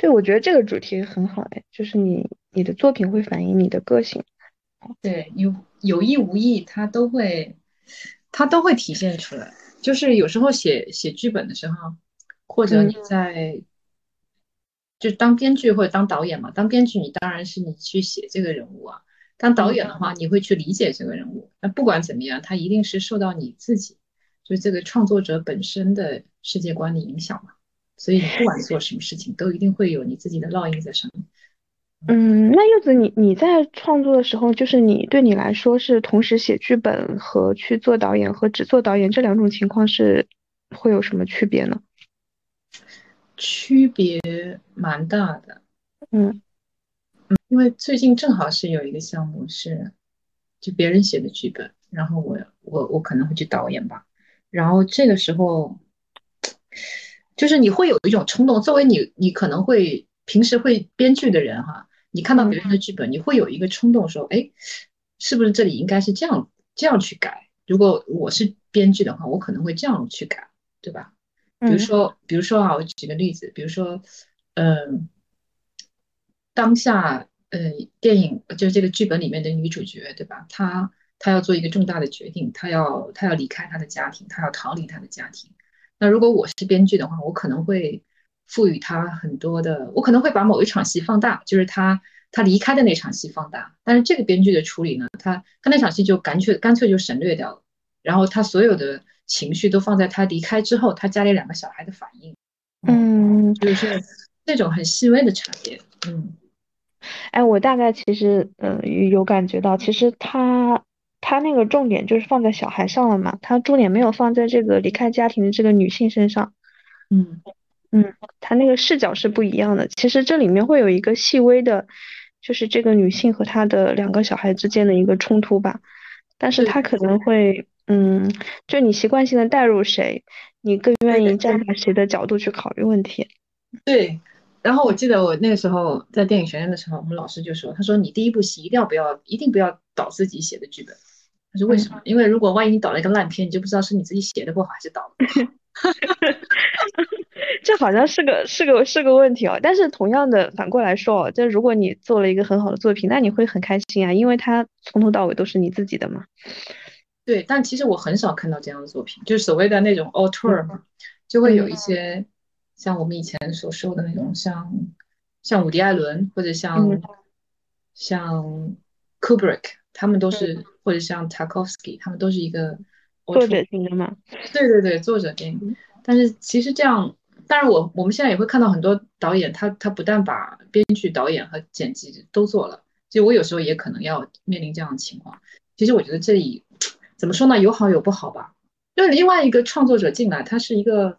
对，我觉得这个主题很好哎，就是你你的作品会反映你的个性。对，有有意无意，它都会它都会体现出来。就是有时候写写剧本的时候，或者你在就当编剧或者当导演嘛，当编剧你当然是你去写这个人物啊。当导演的话，你会去理解这个人物。那不管怎么样，他一定是受到你自己，就是这个创作者本身的世界观的影响嘛。所以你不管做什么事情，都一定会有你自己的烙印在上面。嗯，那柚子，你你在创作的时候，就是你对你来说是同时写剧本和去做导演和只做导演这两种情况是会有什么区别呢？区别蛮大的。嗯。因为最近正好是有一个项目是，就别人写的剧本，然后我我我可能会去导演吧，然后这个时候，就是你会有一种冲动，作为你你可能会平时会编剧的人哈，你看到别人的剧本，你会有一个冲动说，哎，是不是这里应该是这样这样去改？如果我是编剧的话，我可能会这样去改，对吧？比如说比如说啊，我举个例子，比如说，嗯，当下。呃，电影就是这个剧本里面的女主角，对吧？她她要做一个重大的决定，她要她要离开她的家庭，她要逃离她的家庭。那如果我是编剧的话，我可能会赋予他很多的，我可能会把某一场戏放大，就是他他离开的那场戏放大。但是这个编剧的处理呢，他他那场戏就干脆干脆就省略掉了，然后他所有的情绪都放在他离开之后，他家里两个小孩的反应。嗯，就是那种很细微的差别。嗯。哎，我大概其实嗯有感觉到，其实他他那个重点就是放在小孩上了嘛，他重点没有放在这个离开家庭的这个女性身上。嗯嗯，他那个视角是不一样的。其实这里面会有一个细微的，就是这个女性和她的两个小孩之间的一个冲突吧。但是他可能会嗯，就你习惯性的带入谁，你更愿意站在谁的角度去考虑问题。对。然后我记得我那个时候在电影学院的时候，我们老师就说：“他说你第一部戏一定要不要，一定不要导自己写的剧本。他说为什么？因为如果万一你导了一个烂片，你就不知道是你自己写的不好还是导的。这好像是个是个是个问题哦。但是同样的反过来说哦，就如果你做了一个很好的作品，那你会很开心啊，因为它从头到尾都是你自己的嘛。对，但其实我很少看到这样的作品，就是所谓的那种 auteur 嘛，就会有一些。像我们以前所说的那种，像像伍迪·艾伦，或者像像 Kubrick，他们都是，或者像 Tarkovsky，他们都是一个作者型的嘛？对对对，作者型。但是其实这样，但是我我们现在也会看到很多导演，他他不但把编剧、导演和剪辑都做了，其实我有时候也可能要面临这样的情况。其实我觉得这里怎么说呢？有好有不好吧。就是另外一个创作者进来，他是一个。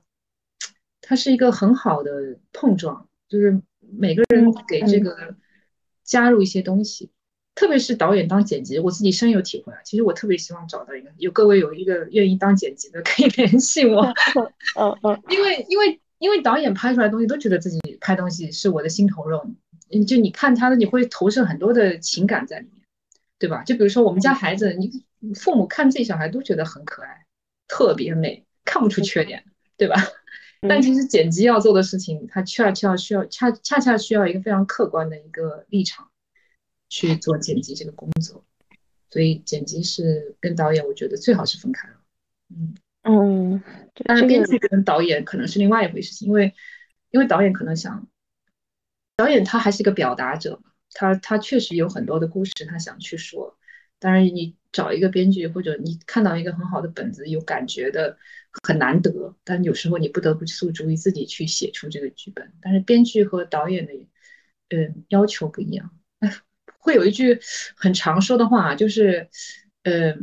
他是一个很好的碰撞，就是每个人给这个加入一些东西，特别是导演当剪辑，我自己深有体会啊。其实我特别希望找到一个，有各位有一个愿意当剪辑的，可以联系我。嗯嗯，因为因为因为导演拍出来的东西都觉得自己拍东西是我的心头肉，嗯，就你看他的，你会投射很多的情感在里面，对吧？就比如说我们家孩子，你父母看自己小孩都觉得很可爱，特别美，看不出缺点，对吧？但其实剪辑要做的事情，它恰恰需要恰恰恰需要一个非常客观的一个立场去做剪辑这个工作，所以剪辑是跟导演，我觉得最好是分开了。嗯嗯，但是编剧跟导演可能是另外一回事情，因为因为导演可能想，导演他还是一个表达者，他他确实有很多的故事他想去说，当然你找一个编剧或者你看到一个很好的本子有感觉的。很难得，但有时候你不得不诉诸于自己去写出这个剧本。但是编剧和导演的，嗯，要求不一样。会有一句很常说的话，就是，呃，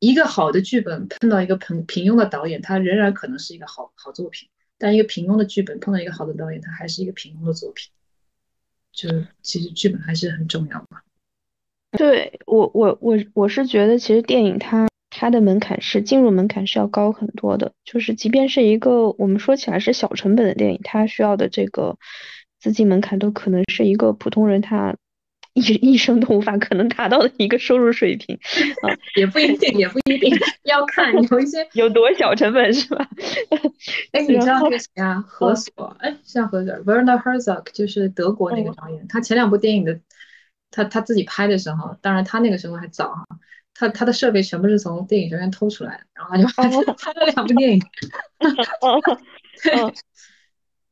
一个好的剧本碰到一个平平庸的导演，他仍然可能是一个好好作品；但一个平庸的剧本碰到一个好的导演，他还是一个平庸的作品。就其实剧本还是很重要嘛。对我，我我我是觉得，其实电影它。它的门槛是进入门槛是要高很多的，就是即便是一个我们说起来是小成本的电影，它需要的这个资金门槛都可能是一个普通人他一一生都无法可能达到的一个收入水平 啊，也不一定，也不一定要看 有一些有多小成本是吧？哎，你知道那个谁啊？何索？哎，像何索，Werner Herzog，就是德国那个导演，他前两部电影的，他他自己拍的时候，当然他那个时候还早哈，他他的设备全部是从电影学院偷出来的，然后他就拍了两部电影。对。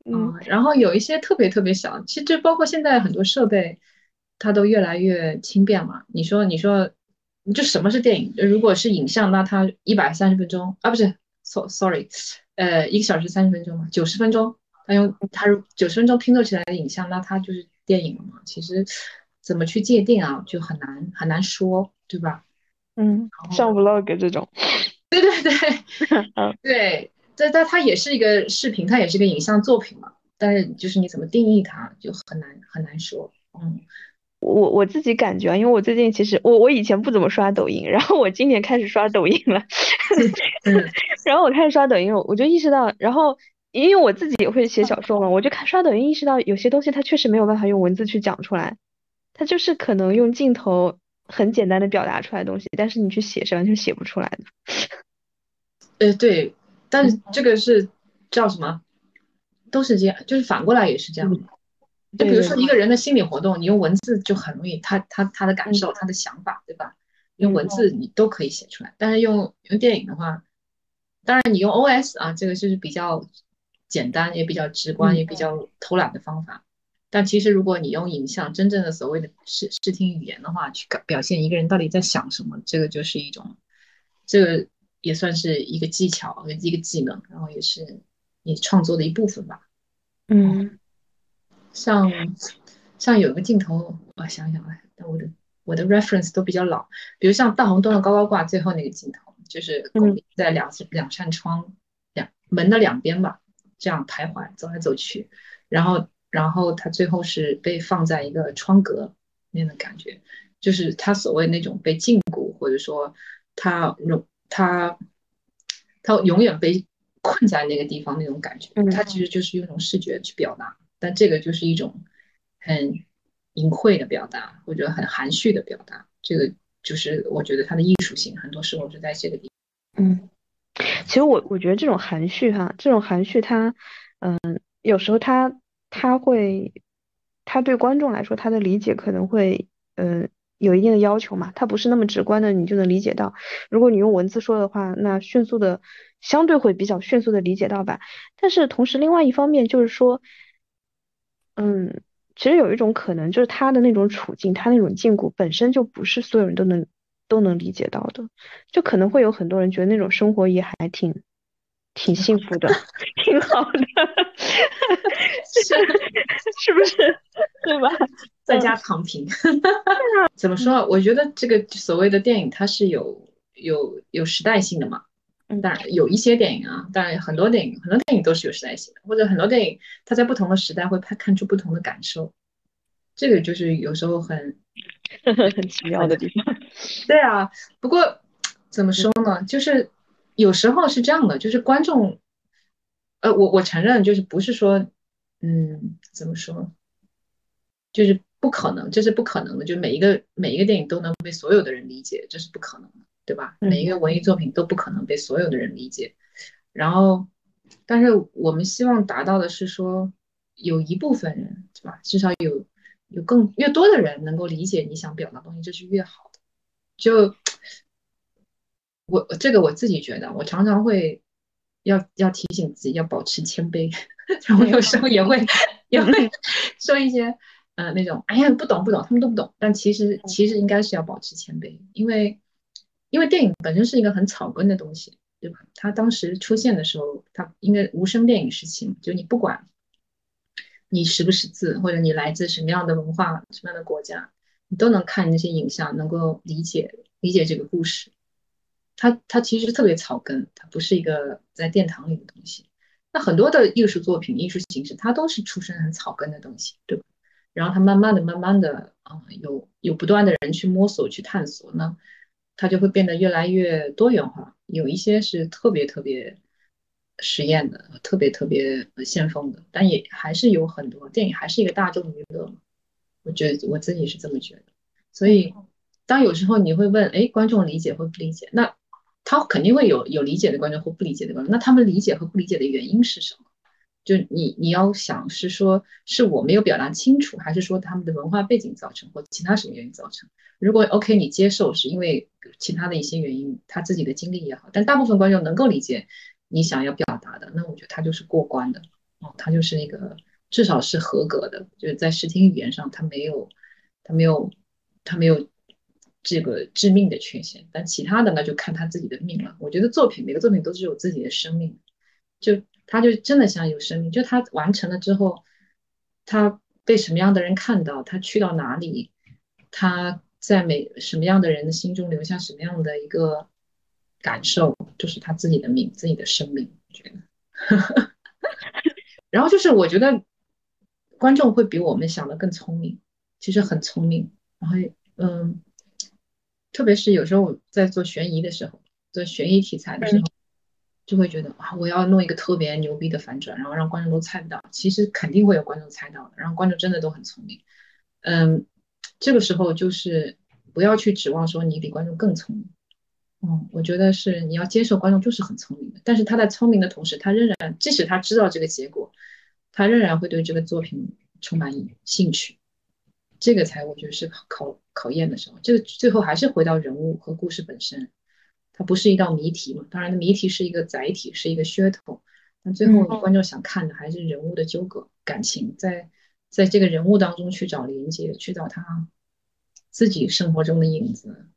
嗯，然后有一些特别特别小，其实就包括现在很多设备，它都越来越轻便嘛。你说，你说，就什么是电影？如果是影像，那它一百三十分钟啊，不是，so sorry，呃，一个小时三十分钟嘛，九十分钟，它用它九十分钟拼凑起来的影像，那它就是电影了嘛？其实怎么去界定啊，就很难很难说，对吧？嗯，上 vlog 这种，对 对对，嗯，对。但但它也是一个视频，它也是个影像作品嘛。但是就是你怎么定义它，就很难很难说。嗯，我我自己感觉，因为我最近其实我我以前不怎么刷抖音，然后我今年开始刷抖音了。然后我开始刷抖音，我就意识到，然后因为我自己也会写小说嘛，我就看刷抖音，意识到有些东西它确实没有办法用文字去讲出来，它就是可能用镜头很简单的表达出来的东西，但是你去写是完全写不出来的。呃，对。但是这个是叫什么？都是这样，就是反过来也是这样。就比如说一个人的心理活动，你用文字就很容易，他他他的感受、他的想法，对吧？用文字你都可以写出来。但是用用电影的话，当然你用 O S 啊，这个就是比较简单，也比较直观，也比较偷懒的方法。但其实如果你用影像，真正的所谓的视视听语言的话，去表现一个人到底在想什么，这个就是一种这个。也算是一个技巧，一个技能，然后也是你创作的一部分吧。嗯，像像有一个镜头，我想想哎，但我的我的 reference 都比较老，比如像大红灯笼高高挂最后那个镜头，就是在两两扇窗两门的两边吧，这样徘徊走来走去，然后然后他最后是被放在一个窗格那的感觉，就是他所谓那种被禁锢，或者说他容。他他永远被困在那个地方那种感觉，他其实就是用一种视觉去表达，但这个就是一种很隐晦的表达，或者很含蓄的表达。这个就是我觉得它的艺术性，很多时候是在这个地方。嗯，其实我我觉得这种含蓄哈，这种含蓄，它嗯，有时候它它会它对观众来说，他的理解可能会嗯。有一定的要求嘛，它不是那么直观的，你就能理解到。如果你用文字说的话，那迅速的，相对会比较迅速的理解到吧。但是同时，另外一方面就是说，嗯，其实有一种可能，就是他的那种处境，他那种禁锢本身就不是所有人都能都能理解到的，就可能会有很多人觉得那种生活也还挺挺幸福的，挺好的，是是不是？对吧？在家躺平，怎么说？我觉得这个所谓的电影，它是有有有时代性的嘛。当然有一些电影啊，当然很多电影，很多电影都是有时代性的，或者很多电影它在不同的时代会拍看出不同的感受。这个就是有时候很 很奇妙的地方。对啊，不过怎么说呢？就是有时候是这样的，就是观众，呃，我我承认，就是不是说，嗯，怎么说，就是。不可能，这是不可能的。就每一个每一个电影都能被所有的人理解，这是不可能的，对吧？每一个文艺作品都不可能被所有的人理解。然后，但是我们希望达到的是说，有一部分人，对吧？至少有有更越多的人能够理解你想表达东西，这是越好的。就我这个我自己觉得，我常常会要要提醒自己要保持谦卑，然后有时候也会也会说一些。呃，那种哎呀，不懂不懂，他们都不懂。但其实其实应该是要保持谦卑，因为因为电影本身是一个很草根的东西，对吧？它当时出现的时候，它应该无声电影时期嘛，就你不管你识不识字，或者你来自什么样的文化、什么样的国家，你都能看那些影像，能够理解理解这个故事。它它其实特别草根，它不是一个在殿堂里的东西。那很多的艺术作品、艺术形式，它都是出身很草根的东西，对吧？然后它慢慢的、慢慢的，啊，有有不断的人去摸索、去探索，那它就会变得越来越多元化。有一些是特别特别实验的、特别特别先锋的，但也还是有很多电影还是一个大众娱乐嘛。我觉得我自己是这么觉得。所以，当有时候你会问，哎，观众理解或不理解？那他肯定会有有理解的观众或不理解的观众。那他们理解和不理解的原因是什么？就你你要想是说，是我没有表达清楚，还是说他们的文化背景造成，或其他什么原因造成？如果 OK，你接受是因为其他的一些原因，他自己的经历也好，但大部分观众能够理解你想要表达的，那我觉得他就是过关的哦，他就是那个至少是合格的，就是在视听语言上他没有他没有他没有这个致命的缺陷，但其他的那就看他自己的命了。我觉得作品每个作品都是有自己的生命，就。他就真的像有生命，就他完成了之后，他被什么样的人看到，他去到哪里，他在每什么样的人的心中留下什么样的一个感受，就是他自己的命，自己的生命。我觉得，然后就是我觉得观众会比我们想的更聪明，其实很聪明。然后，嗯，特别是有时候我在做悬疑的时候，做悬疑题材的时候。就会觉得啊，我要弄一个特别牛逼的反转，然后让观众都猜不到。其实肯定会有观众猜到的，然后观众真的都很聪明。嗯，这个时候就是不要去指望说你比观众更聪明。嗯，我觉得是你要接受观众就是很聪明的，但是他在聪明的同时，他仍然即使他知道这个结果，他仍然会对这个作品充满兴趣。这个才我觉得是考考验的时候。这个最后还是回到人物和故事本身。它不是一道谜题嘛？当然，谜题是一个载体，是一个噱头。那最后观众想看的还是人物的纠葛、感情，在在这个人物当中去找连接，去找他自己生活中的影子。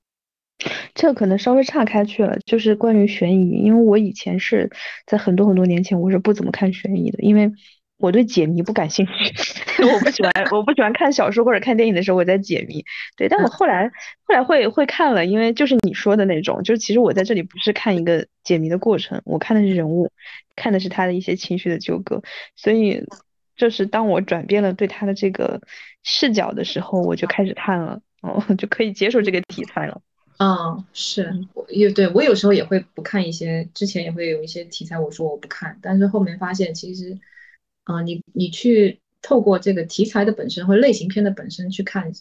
这可能稍微岔开去了，就是关于悬疑。因为我以前是在很多很多年前，我是不怎么看悬疑的，因为。我对解谜不感兴趣，我不喜欢，我不喜欢看小说或者看电影的时候我在解谜。对，但我后来后来会会看了，因为就是你说的那种，就是其实我在这里不是看一个解谜的过程，我看的是人物，看的是他的一些情绪的纠葛。所以，就是当我转变了对他的这个视角的时候，我就开始看了，哦，就可以接受这个题材了。嗯，是，我也对我有时候也会不看一些，之前也会有一些题材，我说我不看，但是后面发现其实。啊，你你去透过这个题材的本身或类型片的本身去看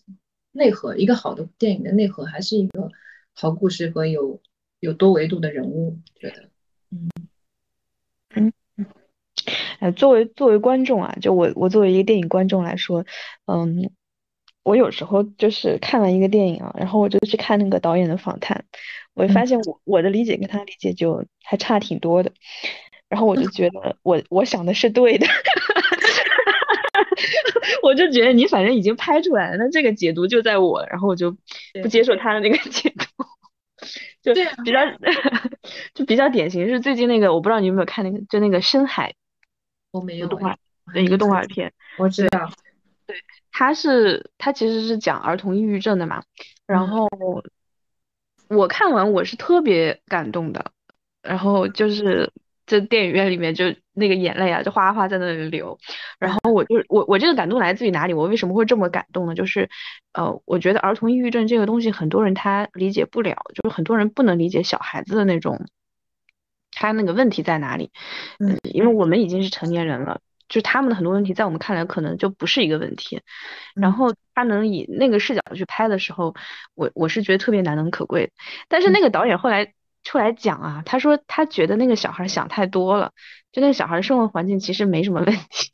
内核，一个好的电影的内核还是一个好故事和有有多维度的人物，觉得，嗯嗯嗯，哎，作为作为观众啊，就我我作为一个电影观众来说，嗯，我有时候就是看完一个电影啊，然后我就去看那个导演的访谈，我发现我我的理解跟他理解就还差挺多的。然后我就觉得我我想的是对的，我就觉得你反正已经拍出来了，那这个解读就在我，然后我就不接受他的那个解读，就比较 就比较典型是最近那个，我不知道你有没有看那个，就那个深海，我没有动画的一个动画片，我知道，对，他是他其实是讲儿童抑郁症的嘛，然后我看完我是特别感动的，然后就是。这电影院里面就那个眼泪啊，就哗哗在那里流。然后我就我我这个感动来自于哪里？我为什么会这么感动呢？就是，呃，我觉得儿童抑郁症这个东西，很多人他理解不了，就是很多人不能理解小孩子的那种，他那个问题在哪里？嗯，因为我们已经是成年人了，就他们的很多问题在我们看来可能就不是一个问题。然后他能以那个视角去拍的时候，我我是觉得特别难能可贵。但是那个导演后来。出来讲啊，他说他觉得那个小孩想太多了，就那个小孩的生活环境其实没什么问题，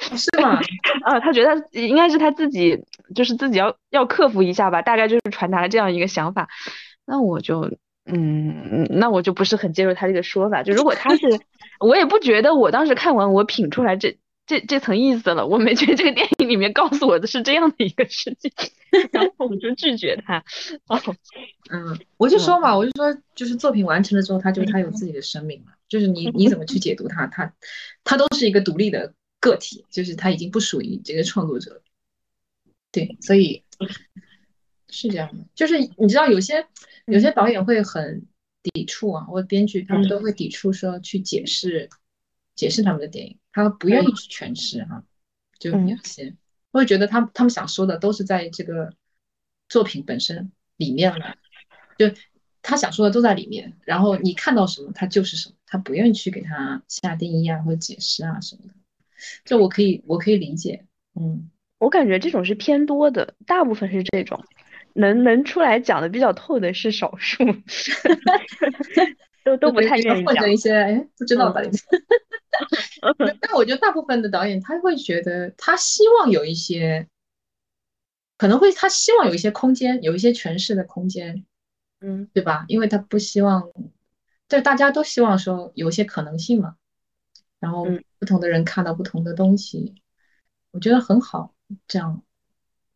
是吗？啊，他觉得应该是他自己，就是自己要要克服一下吧，大概就是传达了这样一个想法。那我就，嗯，那我就不是很接受他这个说法。就如果他是，我也不觉得我当时看完我品出来这。这这层意思了，我没觉得这个电影里面告诉我的是这样的一个事情，然后我就拒绝他。哦，嗯，我就说嘛，我就说，就是作品完成了之后，他就他有自己的生命嘛，就是你你怎么去解读他，他他都是一个独立的个体，就是他已经不属于这个创作者。对，所以是这样的，就是你知道有些有些导演会很抵触啊，或者编剧他们都会抵触说去解释解释他们的电影。他不愿意去诠释哈，就有些我会觉得他他们想说的都是在这个作品本身里面了，就他想说的都在里面，然后你看到什么他就是什么，他不愿意去给他下定义啊或者解释啊什么的，这我可以我可以理解，嗯，我感觉这种是偏多的，大部分是这种，能能出来讲的比较透的是少数，都都不太愿意讲。一些哎，不知道吧？但 我觉得大部分的导演他会觉得，他希望有一些，可能会他希望有一些空间，有一些诠释的空间，嗯，对吧？因为他不希望，就大家都希望说有一些可能性嘛，然后不同的人看到不同的东西，我觉得很好。这样，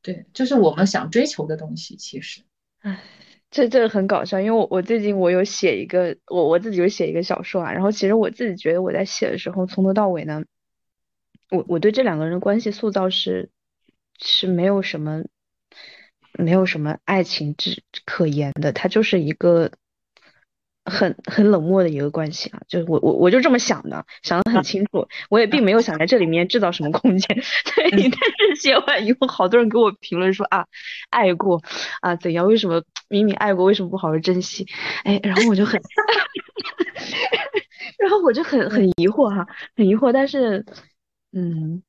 对，就是我们想追求的东西。其实，唉，这这个很搞笑，因为我我最近我有写一个，我我自己有写一个小说啊。然后其实我自己觉得我在写的时候，从头到尾呢，我我对这两个人的关系塑造是是没有什么没有什么爱情之可言的，它就是一个。很 很冷漠的一个关系啊，就是我我我就这么想的，想的很清楚，我也并没有想在这里面制造什么空间。对，但是写完以后，好多人给我评论说啊，爱过啊怎样？为什么明明爱过，为什么不好好珍惜？哎，然后我就很，然后我就很很疑惑哈，很疑惑。但是，嗯，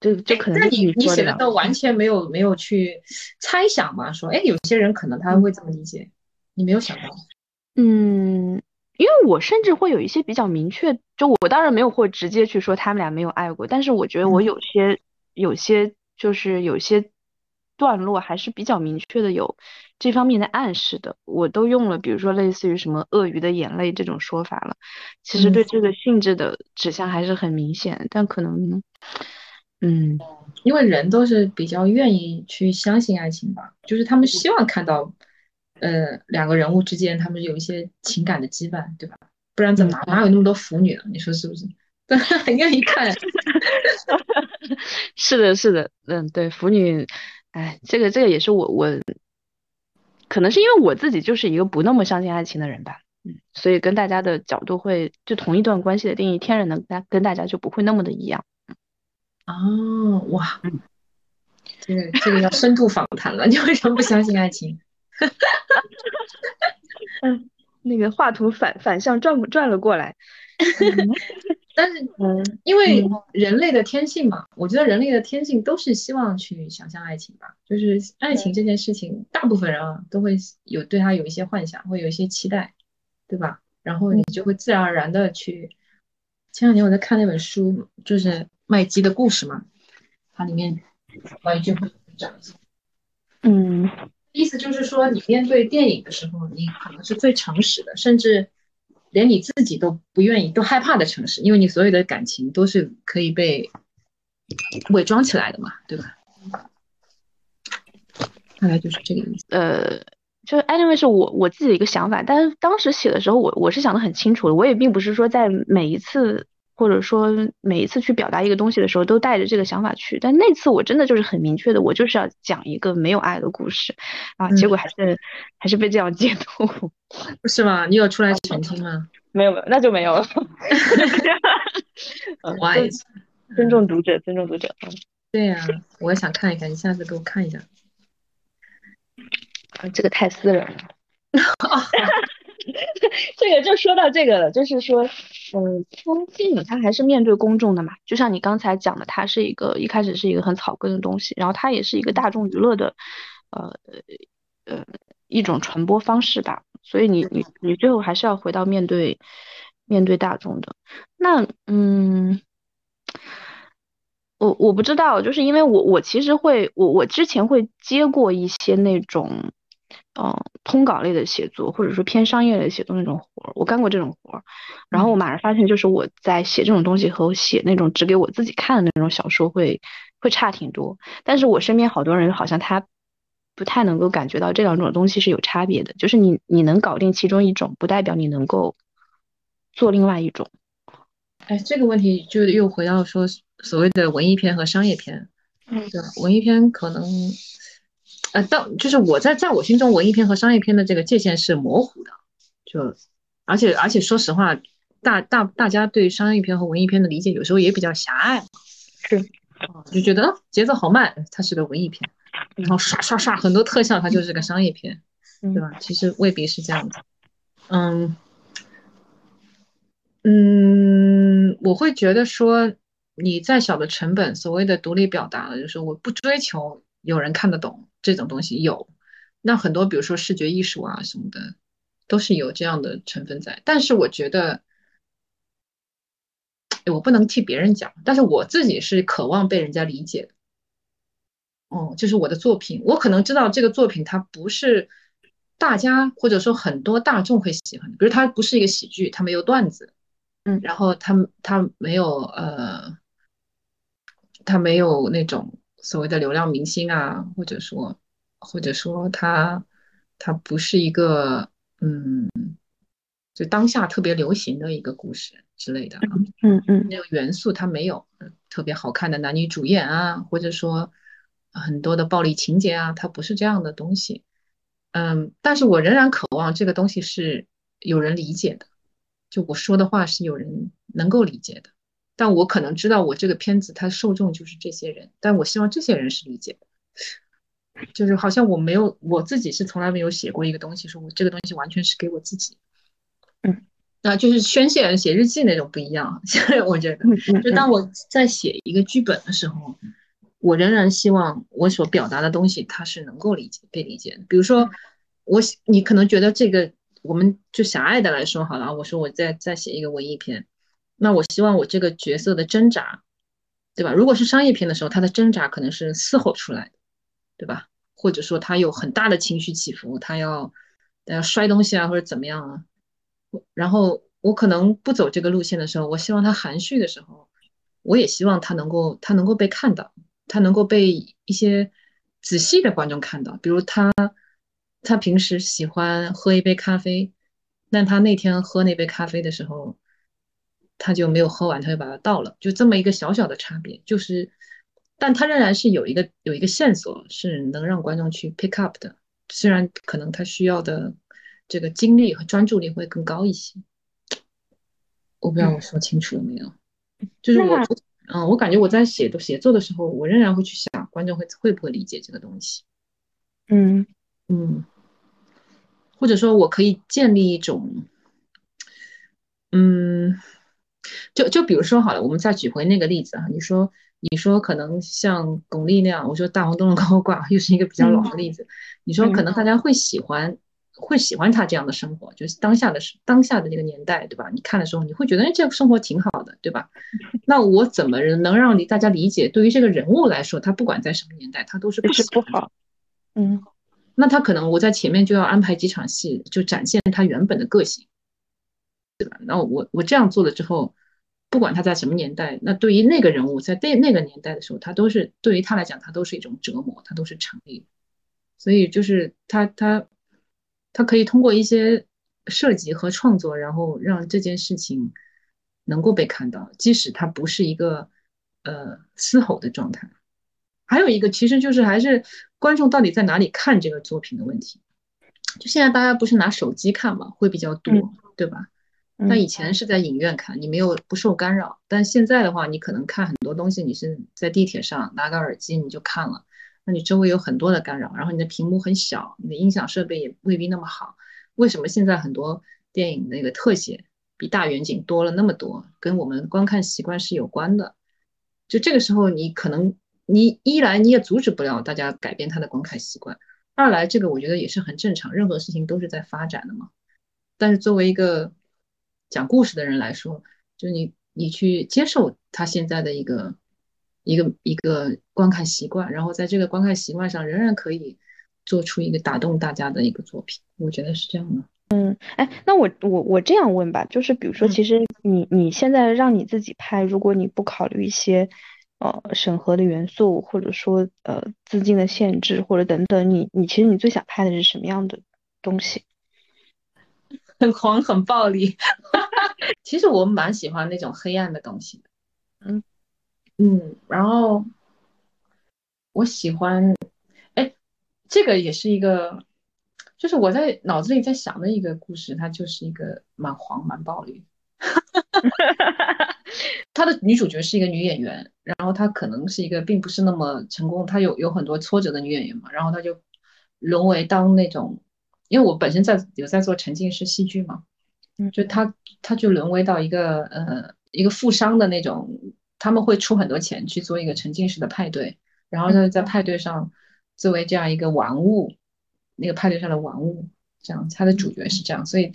就就可能那你你写的都完全没有没有去猜想嘛？说哎，有些人可能他会这么理解，你没有想到。嗯，因为我甚至会有一些比较明确，就我当然没有会直接去说他们俩没有爱过，但是我觉得我有些有些就是有些段落还是比较明确的有这方面的暗示的，我都用了，比如说类似于什么鳄鱼的眼泪这种说法了，其实对这个性质的指向还是很明显，但可能，嗯，因为人都是比较愿意去相信爱情吧，就是他们希望看到。呃，两个人物之间，他们有一些情感的羁绊，对吧？不然怎么哪有那么多腐女呢？你说是不是？很愿意看。是的，是的，嗯，对，腐女，哎，这个这个也是我我，可能是因为我自己就是一个不那么相信爱情的人吧，嗯，所以跟大家的角度会就同一段关系的定义，天然的跟跟大家就不会那么的一样。哦，哇，这个这个要深度访谈了，你为什么不相信爱情？哈哈哈哈哈！嗯，那个画图反反向转转了过来 但是 嗯，因为人类的天性嘛，我觉得人类的天性都是希望去想象爱情吧，就是爱情这件事情，大部分人啊都会有对他有一些幻想，会有一些期待，对吧？然后你就会自然而然的去。前两年我在看那本书，就是麦基的故事嘛，它里面关于这部讲一下，嗯。意思就是说，你面对电影的时候，你可能是最诚实的，甚至连你自己都不愿意、都害怕的诚实，因为你所有的感情都是可以被伪装起来的嘛，对吧？大概就是这个意思。呃，就是 anyway 是我我自己的一个想法，但是当时写的时候，我我是想的很清楚的，我也并不是说在每一次。或者说每一次去表达一个东西的时候，都带着这个想法去。但那次我真的就是很明确的，我就是要讲一个没有爱的故事啊，结果还是还是被这样解读，不 是吗？你有出来澄清吗？没有没有，那就没有了。Why？尊重读者，尊重读者。对呀，我也想看一看，你下次给我看一下。这个太私人了。这个就说到这个了，就是说，嗯，电影它还是面对公众的嘛，就像你刚才讲的，它是一个一开始是一个很草根的东西，然后它也是一个大众娱乐的，呃呃一种传播方式吧，所以你你你最后还是要回到面对面对大众的。那嗯，我我不知道，就是因为我我其实会我我之前会接过一些那种。嗯，通稿类的写作，或者说偏商业类的写作那种活儿，我干过这种活儿。然后我马上发现，就是我在写这种东西和我写那种只给我自己看的那种小说会会差挺多。但是我身边好多人好像他不太能够感觉到这两种东西是有差别的。就是你你能搞定其中一种，不代表你能够做另外一种。哎，这个问题就又回到说所谓的文艺片和商业片。嗯，对，文艺片可能。呃，到就是我在在我心中，文艺片和商业片的这个界限是模糊的，就而且而且说实话，大大大家对商业片和文艺片的理解有时候也比较狭隘，是，就觉得节奏好慢，它是个文艺片，然后刷刷刷很多特效，它就是个商业片，对吧？其实未必是这样子，嗯嗯，我会觉得说，你再小的成本，所谓的独立表达，就是我不追求有人看得懂这种东西，有，那很多比如说视觉艺术啊什么的，都是有这样的成分在。但是我觉得，我不能替别人讲，但是我自己是渴望被人家理解的。哦，就是我的作品，我可能知道这个作品它不是大家或者说很多大众会喜欢的，比如它不是一个喜剧，它没有段子，嗯，然后它它没有呃，它没有那种所谓的流量明星啊，或者说或者说他他不是一个嗯，就当下特别流行的一个故事之类的啊，嗯嗯，那个元素它没有特别好看的男女主演啊，或者说。很多的暴力情节啊，它不是这样的东西，嗯，但是我仍然渴望这个东西是有人理解的，就我说的话是有人能够理解的，但我可能知道我这个片子它受众就是这些人，但我希望这些人是理解的，就是好像我没有我自己是从来没有写过一个东西，说我这个东西完全是给我自己，嗯，那就是宣泄写日记那种不一样，我觉得，就当我在写一个剧本的时候。我仍然希望我所表达的东西，它是能够理解、被理解的。比如说，我你可能觉得这个，我们就狭隘的来说好了。我说我在在写一个文艺片，那我希望我这个角色的挣扎，对吧？如果是商业片的时候，他的挣扎可能是嘶吼出来的，对吧？或者说他有很大的情绪起伏，他要要摔东西啊，或者怎么样啊。然后我可能不走这个路线的时候，我希望他含蓄的时候，我也希望他能够他能够被看到。他能够被一些仔细的观众看到，比如他，他平时喜欢喝一杯咖啡，但他那天喝那杯咖啡的时候，他就没有喝完，他就把它倒了，就这么一个小小的差别，就是，但他仍然是有一个有一个线索是能让观众去 pick up 的，虽然可能他需要的这个精力和专注力会更高一些，我不知道我说清楚了没有，就是我。嗯，我感觉我在写的写作的时候，我仍然会去想观众会会不会理解这个东西。嗯嗯，或者说我可以建立一种，嗯，就就比如说好了，我们再举回那个例子啊，你说你说可能像巩俐那样，我说大红灯笼高挂 又是一个比较老的例子，你说可能大家会喜欢。会喜欢他这样的生活，就是当下的当下的那个年代，对吧？你看的时候，你会觉得，哎，这个生活挺好的，对吧？那我怎么能让你大家理解？对于这个人物来说，他不管在什么年代，他都是不是不好。嗯，那他可能我在前面就要安排几场戏，就展现他原本的个性，对吧？那我我这样做了之后，不管他在什么年代，那对于那个人物在那那个年代的时候，他都是对于他来讲，他都是一种折磨，他都是成立。所以就是他他。他可以通过一些设计和创作，然后让这件事情能够被看到，即使他不是一个呃嘶吼的状态。还有一个，其实就是还是观众到底在哪里看这个作品的问题。就现在大家不是拿手机看嘛，会比较多，对吧？那以前是在影院看，你没有不受干扰。但现在的话，你可能看很多东西，你是在地铁上拿个耳机你就看了。那你周围有很多的干扰，然后你的屏幕很小，你的音响设备也未必那么好。为什么现在很多电影那个特写比大远景多了那么多？跟我们观看习惯是有关的。就这个时候，你可能你一来你也阻止不了大家改变他的观看习惯，二来这个我觉得也是很正常，任何事情都是在发展的嘛。但是作为一个讲故事的人来说，就你你去接受他现在的一个。一个一个观看习惯，然后在这个观看习惯上，仍然可以做出一个打动大家的一个作品，我觉得是这样的。嗯，哎，那我我我这样问吧，就是比如说，其实你你现在让你自己拍，如果你不考虑一些呃审核的元素，或者说呃资金的限制或者等等，你你其实你最想拍的是什么样的东西？很狂，很暴力。其实我蛮喜欢那种黑暗的东西的。嗯。嗯，然后我喜欢，哎，这个也是一个，就是我在脑子里在想的一个故事，它就是一个蛮黄蛮暴力，他的女主角是一个女演员，然后她可能是一个并不是那么成功，她有有很多挫折的女演员嘛，然后她就沦为当那种，因为我本身在有在做沉浸式戏剧嘛，就他他就沦为到一个呃一个富商的那种。他们会出很多钱去做一个沉浸式的派对，然后呢，在派对上作为这样一个玩物，那个派对上的玩物，这样他的主角是这样，所以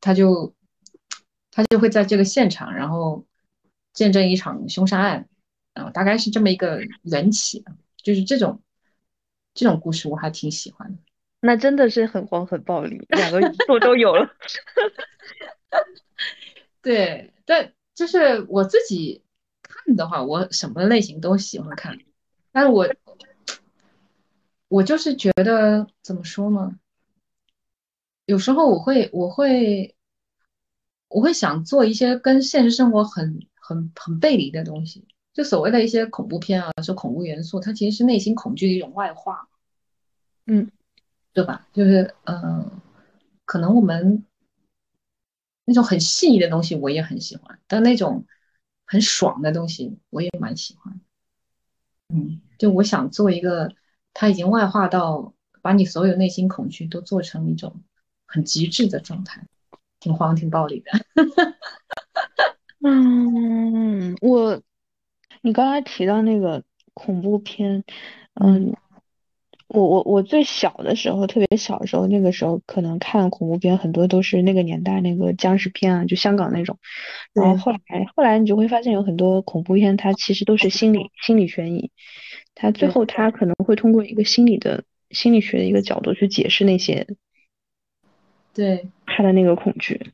他就他就会在这个现场，然后见证一场凶杀案，啊，大概是这么一个缘起，就是这种这种故事我还挺喜欢的。那真的是很黄很暴力，两个都都有了。对，但就是我自己看的话，我什么类型都喜欢看，但是我我就是觉得怎么说呢？有时候我会我会我会想做一些跟现实生活很很很背离的东西，就所谓的一些恐怖片啊，说恐怖元素，它其实是内心恐惧的一种外化，嗯。对吧？就是嗯，可能我们那种很细腻的东西我也很喜欢，但那种很爽的东西我也蛮喜欢。嗯，就我想做一个，他已经外化到把你所有内心恐惧都做成一种很极致的状态，挺黄挺暴力的。嗯，我你刚才提到那个恐怖片，嗯。我我我最小的时候，特别小的时候，那个时候可能看恐怖片很多都是那个年代那个僵尸片啊，就香港那种。然后后来后来你就会发现有很多恐怖片，它其实都是心理心理悬疑，它最后它可能会通过一个心理的心理学的一个角度去解释那些，对他的那个恐惧。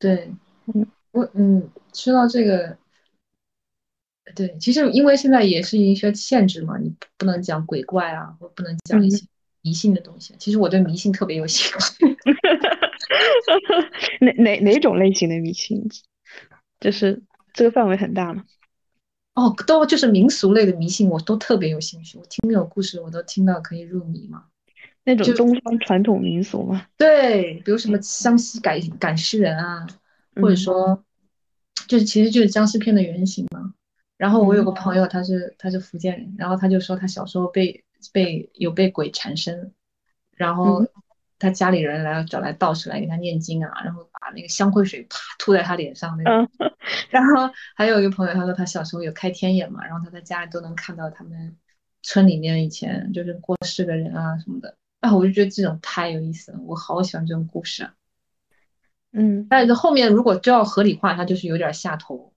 对，嗯，我嗯，说到这个。对，其实因为现在也是一些限制嘛，你不能讲鬼怪啊，或不能讲一些迷信的东西。其实我对迷信特别有兴趣。哪哪哪种类型的迷信？就是这个范围很大嘛。哦，都就是民俗类的迷信，我都特别有兴趣。我听那种故事，我都听到可以入迷嘛。那种东方传统民俗嘛。对，比如什么湘西赶赶尸人啊，或者说，就是其实就是僵尸片的原型嘛。然后我有个朋友，他是他是福建人，然后他就说他小时候被被有被鬼缠身，然后他家里人来找来道士来给他念经啊，然后把那个香灰水啪吐在他脸上那种。然后还有一个朋友，他说他小时候有开天眼嘛，然后他在家里都能看到他们村里面以前就是过世的人啊什么的。啊，我就觉得这种太有意思了，我好喜欢这种故事啊。嗯，但是后面如果就要合理化，它就是有点下头，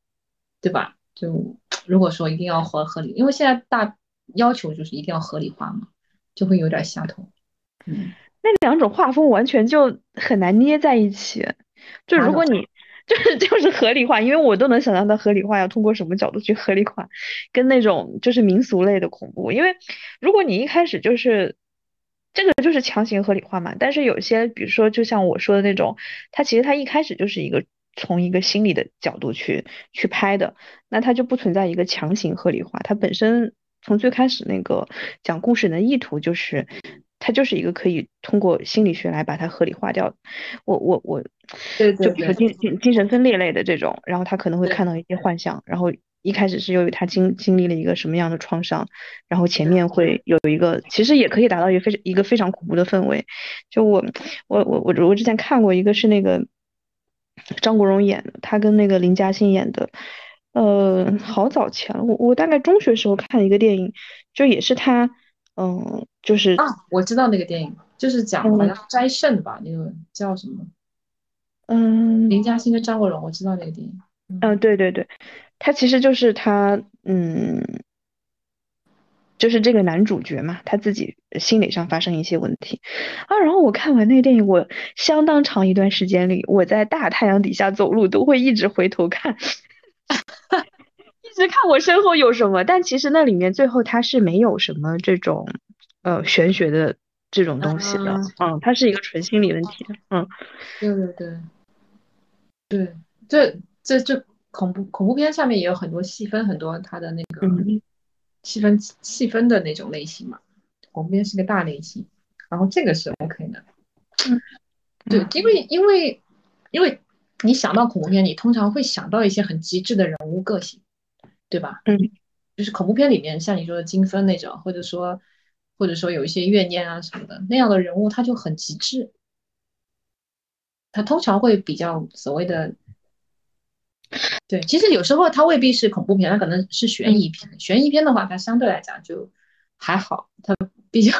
对吧？就如果说一定要合合理，因为现在大要求就是一定要合理化嘛，就会有点下头。嗯，那两种画风完全就很难捏在一起。就如果你 就是就是合理化，因为我都能想象到合理化要通过什么角度去合理化，跟那种就是民俗类的恐怖。因为如果你一开始就是这个就是强行合理化嘛，但是有些比如说就像我说的那种，它其实它一开始就是一个。从一个心理的角度去去拍的，那它就不存在一个强行合理化。它本身从最开始那个讲故事的意图就是，它就是一个可以通过心理学来把它合理化掉。我我我，对对，就比如精精精神分裂类的这种，然后他可能会看到一些幻象，然后一开始是由于他经经历了一个什么样的创伤，然后前面会有一个，其实也可以达到一个非常一个非常恐怖的氛围。就我我我我我之前看过一个是那个。张国荣演的，他跟那个林嘉欣演的，呃，好早前了，我我大概中学时候看一个电影，就也是他，嗯，就是啊，我知道那个电影，就是讲好像斋圣吧，那个叫什么？嗯，林嘉欣跟张国荣，我知道那个电影。嗯，对对对，他其实就是他，嗯。就是这个男主角嘛，他自己心理上发生一些问题啊。然后我看完那个电影，我相当长一段时间里，我在大太阳底下走路都会一直回头看，一直看我身后有什么。但其实那里面最后他是没有什么这种呃玄学的这种东西的，嗯，它是一个纯心理问题，嗯，对对对，对，这这这恐怖恐怖片下面也有很多细分，很多他的那个。细分细分的那种类型嘛，恐怖片是个大类型，然后这个是 OK 的。嗯，对，因为因为因为你想到恐怖片，你通常会想到一些很极致的人物个性，对吧？嗯，就是恐怖片里面像你说的金分那种，或者说或者说有一些怨念啊什么的那样的人物，他就很极致，他通常会比较所谓的对，其实有时候它未必是恐怖片，它可能是悬疑片。悬疑片的话，它相对来讲就还好，它比较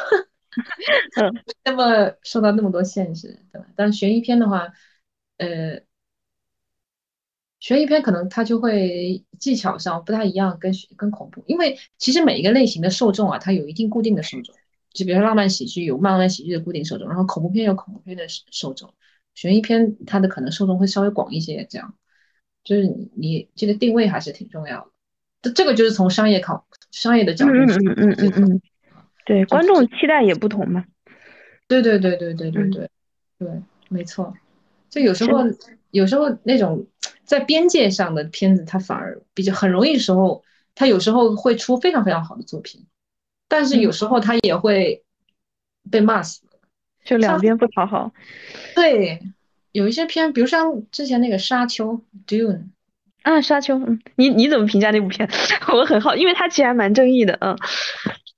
嗯那么受到那么多限制，对吧？但是悬疑片的话，呃，悬疑片可能它就会技巧上不太一样，跟跟恐怖，因为其实每一个类型的受众啊，它有一定固定的受众。就比如说浪漫喜剧有浪漫喜剧的固定受众，然后恐怖片有恐怖片的受众，悬疑片它的可能受众会稍微广一些，这样。就是你这个定位还是挺重要的。这这个就是从商业考商业的角度嗯嗯嗯嗯对观众期待也不同嘛。对对对对对对对对没错。就有时候有时候那种在边界上的片子它反而比较很容易时候它有时候会出非常非常好的作品。但是有时候它也会被骂死就。两边不讨好。对有一些片，比如像之前那个《沙丘》Dune，啊，《沙丘》，嗯，你你怎么评价那部片？我很好，因为它其实还蛮正义的，嗯，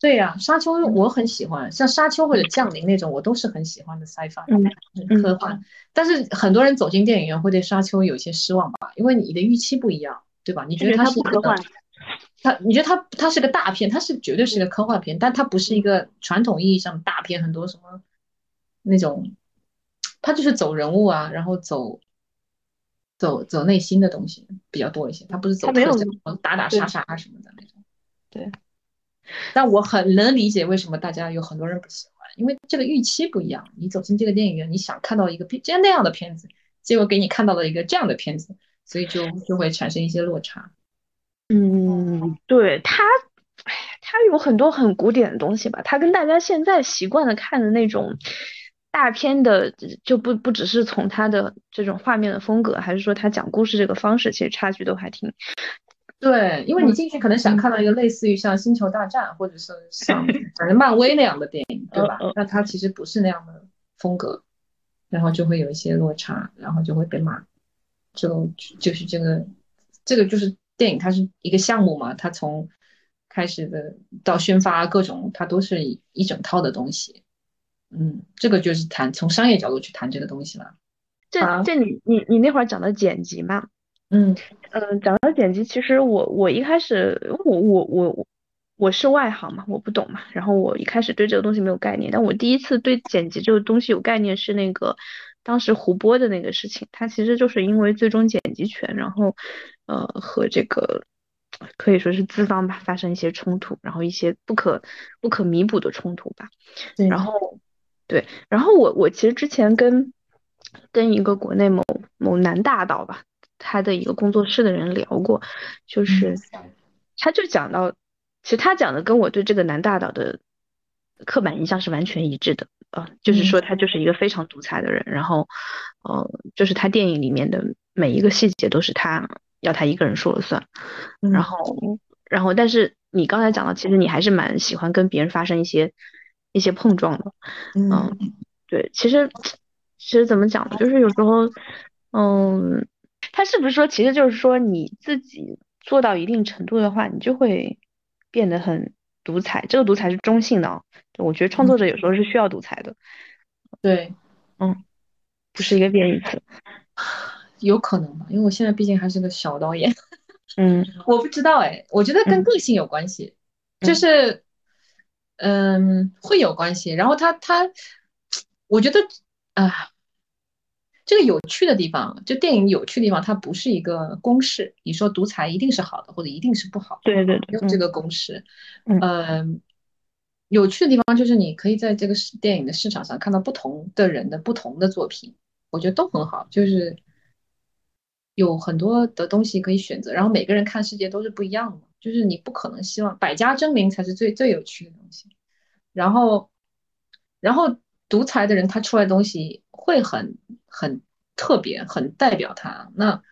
对呀，《沙丘》我很喜欢，像《沙丘》或者《降临》那种，我都是很喜欢的 sci-fi 科幻。但是很多人走进电影院会对《沙丘》有些失望吧，因为你的预期不一样，对吧？你觉得它是科幻？它，你觉得它它是个大片，它是绝对是个科幻片，但它不是一个传统意义上的大片，很多什么那种。他就是走人物啊，然后走走走内心的东西比较多一些。他不是走特效，打打杀杀啊什么的那种。对。但我很能理解为什么大家有很多人不喜欢，因为这个预期不一样。你走进这个电影院，你想看到一个片这样那样的片子，结果给你看到了一个这样的片子，所以就就会产生一些落差。嗯，对他，他有很多很古典的东西吧，他跟大家现在习惯的看的那种。大片的就不不只是从它的这种画面的风格，还是说它讲故事这个方式，其实差距都还挺。对，因为你进去可能想看到一个类似于像《星球大战》或者是像 反正漫威那样的电影，对吧？那它其实不是那样的风格，然后就会有一些落差，然后就会被骂。就就是这个这个就是电影，它是一个项目嘛，它从开始的到宣发各种，它都是一整套的东西。嗯，这个就是谈从商业角度去谈这个东西了。这这你你你那会儿讲的剪辑嘛？嗯嗯，讲到剪辑，其实我我一开始我我我我是外行嘛，我不懂嘛。然后我一开始对这个东西没有概念，但我第一次对剪辑这个东西有概念是那个当时胡播的那个事情，他其实就是因为最终剪辑权，然后呃和这个可以说是资方吧发生一些冲突，然后一些不可不可弥补的冲突吧。然后。对，然后我我其实之前跟跟一个国内某某男大导吧，他的一个工作室的人聊过，就是他就讲到，其实他讲的跟我对这个男大导的刻板印象是完全一致的啊，就是说他就是一个非常独裁的人，然后呃，就是他电影里面的每一个细节都是他要他一个人说了算，然后然后但是你刚才讲到，其实你还是蛮喜欢跟别人发生一些。一些碰撞的，嗯，对，其实其实怎么讲呢？就是有时候，嗯，他是不是说，其实就是说你自己做到一定程度的话，你就会变得很独裁。这个独裁是中性的啊，我觉得创作者有时候是需要独裁的。对，嗯，不是一个贬义词，有可能吧？因为我现在毕竟还是个小导演，嗯，我不知道哎，我觉得跟个性有关系，就是。嗯，会有关系。然后他他，我觉得啊，这个有趣的地方，就电影有趣的地方，它不是一个公式。你说独裁一定是好的，或者一定是不好？对对对，用这个公式。嗯，有趣的地方就是你可以在这个电影的市场上看到不同的人的不同的作品，我觉得都很好。就是有很多的东西可以选择，然后每个人看世界都是不一样的。就是你不可能希望百家争鸣才是最最有趣的东西，然后，然后独裁的人他出来的东西会很很特别，很代表他。那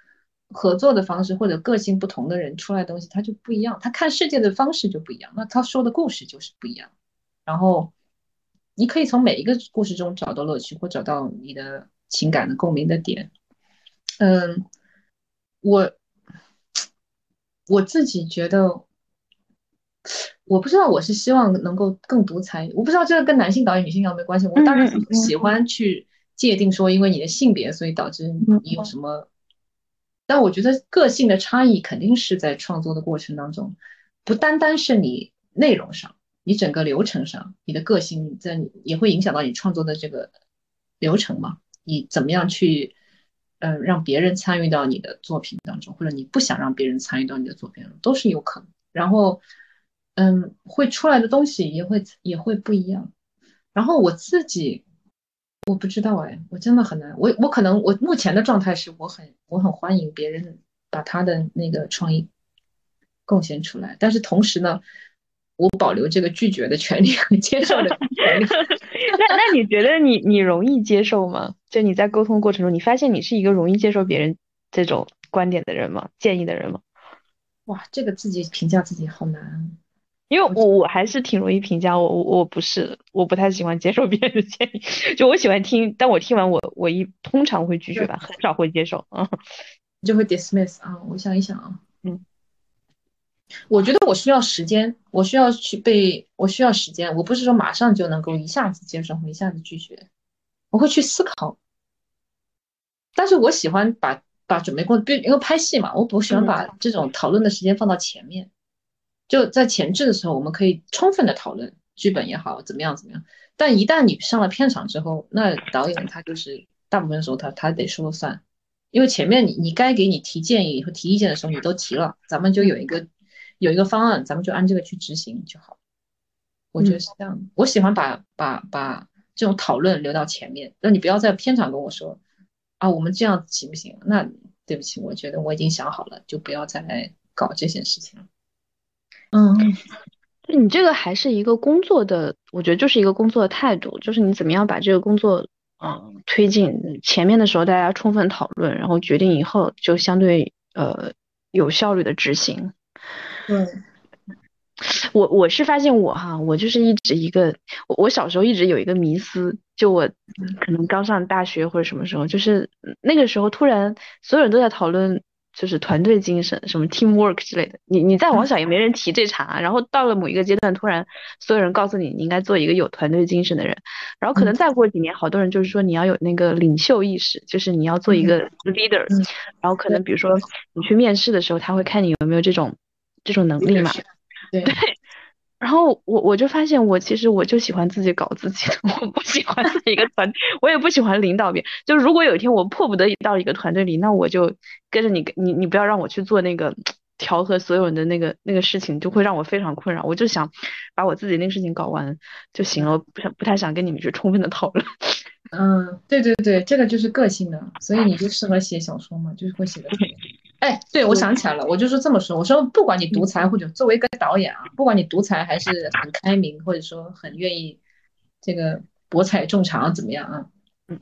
合作的方式或者个性不同的人出来的东西他就不一样，他看世界的方式就不一样，那他说的故事就是不一样。然后你可以从每一个故事中找到乐趣，或找到你的情感的共鸣的点。嗯，我。我自己觉得，我不知道我是希望能够更独裁，我不知道这个跟男性导演、女性导演没关系。我当然喜欢去界定说，因为你的性别，所以导致你有什么但我觉得个性的差异肯定是在创作的过程当中，不单单是你内容上，你整个流程上，你的个性在也会影响到你创作的这个流程嘛？你怎么样去，呃，让别人参与到你的作品当中，或者你不想让别人参与到你的作品中，都是有可能。然后，嗯，会出来的东西也会也会不一样。然后我自己。我不知道哎，我真的很难。我我可能我目前的状态是我很我很欢迎别人把他的那个创意贡献出来，但是同时呢，我保留这个拒绝的权利和接受的权利。那那你觉得你你容易接受吗？就你在沟通过程中，你发现你是一个容易接受别人这种观点的人吗？建议的人吗？哇，这个自己评价自己好难。因为我我还是挺容易评价我我我不是我不太喜欢接受别人的建议，就我喜欢听，但我听完我我一通常会拒绝吧，很少会接受啊，就会 dismiss 啊。我想一想啊，嗯，我觉得我需要时间，我需要去被，我需要时间，我不是说马上就能够一下子接受或一下子拒绝，我会去思考。但是我喜欢把把准备工作，因为拍戏嘛，我不喜欢把这种讨论的时间放到前面。就在前置的时候，我们可以充分的讨论剧本也好，怎么样怎么样。但一旦你上了片场之后，那导演他就是大部分时候他他得说了算，因为前面你你该给你提建议和提意见的时候你都提了，咱们就有一个有一个方案，咱们就按这个去执行就好。我觉得是这样的。我喜欢把把把这种讨论留到前面，那你不要在片场跟我说啊，我们这样行不行？那对不起，我觉得我已经想好了，就不要再来搞这些事情了。嗯，你这个还是一个工作的，我觉得就是一个工作的态度，就是你怎么样把这个工作嗯推进。前面的时候大家充分讨论，然后决定以后就相对呃有效率的执行。对，我我是发现我哈，我就是一直一个，我我小时候一直有一个迷思，就我可能刚上大学或者什么时候，就是那个时候突然所有人都在讨论。就是团队精神，什么 teamwork 之类的，你你再往小也没人提这茬，然后到了某一个阶段，突然所有人告诉你，你应该做一个有团队精神的人，然后可能再过几年，好多人就是说你要有那个领袖意识，就是你要做一个 leader，然后可能比如说你去面试的时候，他会看你有没有这种这种能力嘛，对。然后我我就发现，我其实我就喜欢自己搞自己的，我不喜欢在一个团，我也不喜欢领导别人。就如果有一天我迫不得已到一个团队里，那我就跟着你，你你不要让我去做那个调和所有人的那个那个事情，就会让我非常困扰。我就想把我自己那个事情搞完就行了，不想不太想跟你们去充分的讨论。嗯，对对对，这个就是个性的，所以你就适合写小说嘛，就是会写的。哎，对，我想起来了，我就是这么说。我说，不管你独裁或者作为一个导演啊，不管你独裁还是很开明，或者说很愿意这个博采众长怎么样啊？嗯。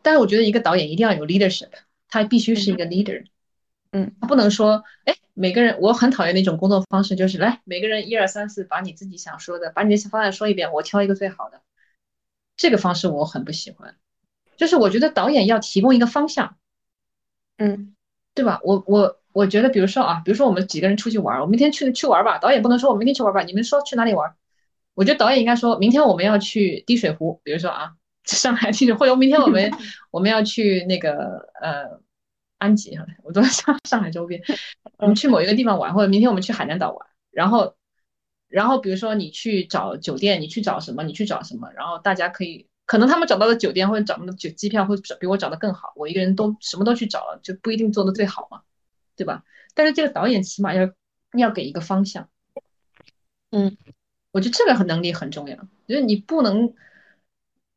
但是我觉得一个导演一定要有 leadership，他必须是一个 leader。嗯。他不能说，哎，每个人，我很讨厌那种工作方式，就是来每个人一二三四，把你自己想说的，把你的方案说一遍，我挑一个最好的。这个方式我很不喜欢。就是我觉得导演要提供一个方向。嗯。对吧？我我我觉得，比如说啊，比如说我们几个人出去玩，我明天去去玩吧。导演不能说我明天去玩吧，你们说去哪里玩？我觉得导演应该说明天我们要去滴水湖，比如说啊，上海滴水，或者明天我们 我们要去那个呃安吉，我都在上上海周边，我们去某一个地方玩，或者明天我们去海南岛玩。然后然后比如说你去找酒店，你去找什么？你去找什么？然后大家可以。可能他们找到的酒店或者找的酒机票会找比我找的更好，我一个人都什么都去找了，就不一定做的最好嘛，对吧？但是这个导演起码要要给一个方向，嗯，我觉得这个很能力很重要，就是你不能，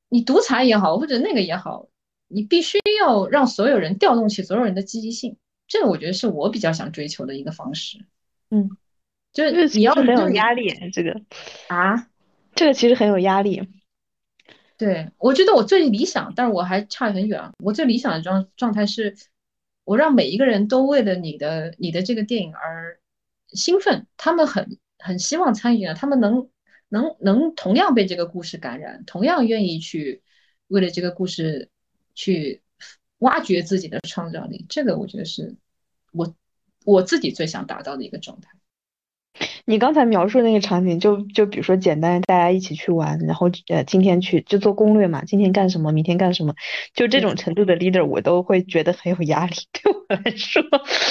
你独裁也好或者那个也好，你必须要让所有人调动起所有人的积极性，这个我觉得是我比较想追求的一个方式，嗯，就是你要没有压力，这个啊，这个其实很有压力。对，我觉得我最理想，但是我还差很远。我最理想的状状态是，我让每一个人都为了你的你的这个电影而兴奋，他们很很希望参与啊，他们能能能同样被这个故事感染，同样愿意去为了这个故事去挖掘自己的创造力。这个我觉得是我我自己最想达到的一个状态。你刚才描述那个场景，就就比如说简单，大家一起去玩，然后呃今天去就做攻略嘛，今天干什么，明天干什么，就这种程度的 leader，我都会觉得很有压力。对我来说，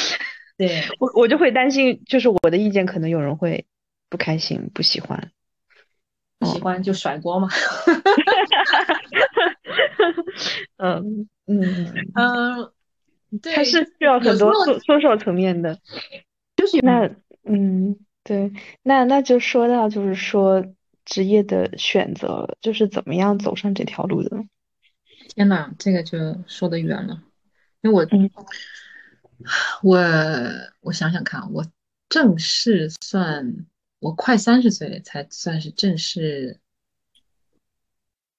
对我我就会担心，就是我的意见可能有人会不开心、不喜欢。不喜欢就甩锅嘛。嗯嗯嗯，对，它是需要很多多少层面的。就是那嗯，对，那那就说到就是说职业的选择，就是怎么样走上这条路的。天呐，这个就说得远了，因为我，我我想想看，我正式算我快三十岁才算是正式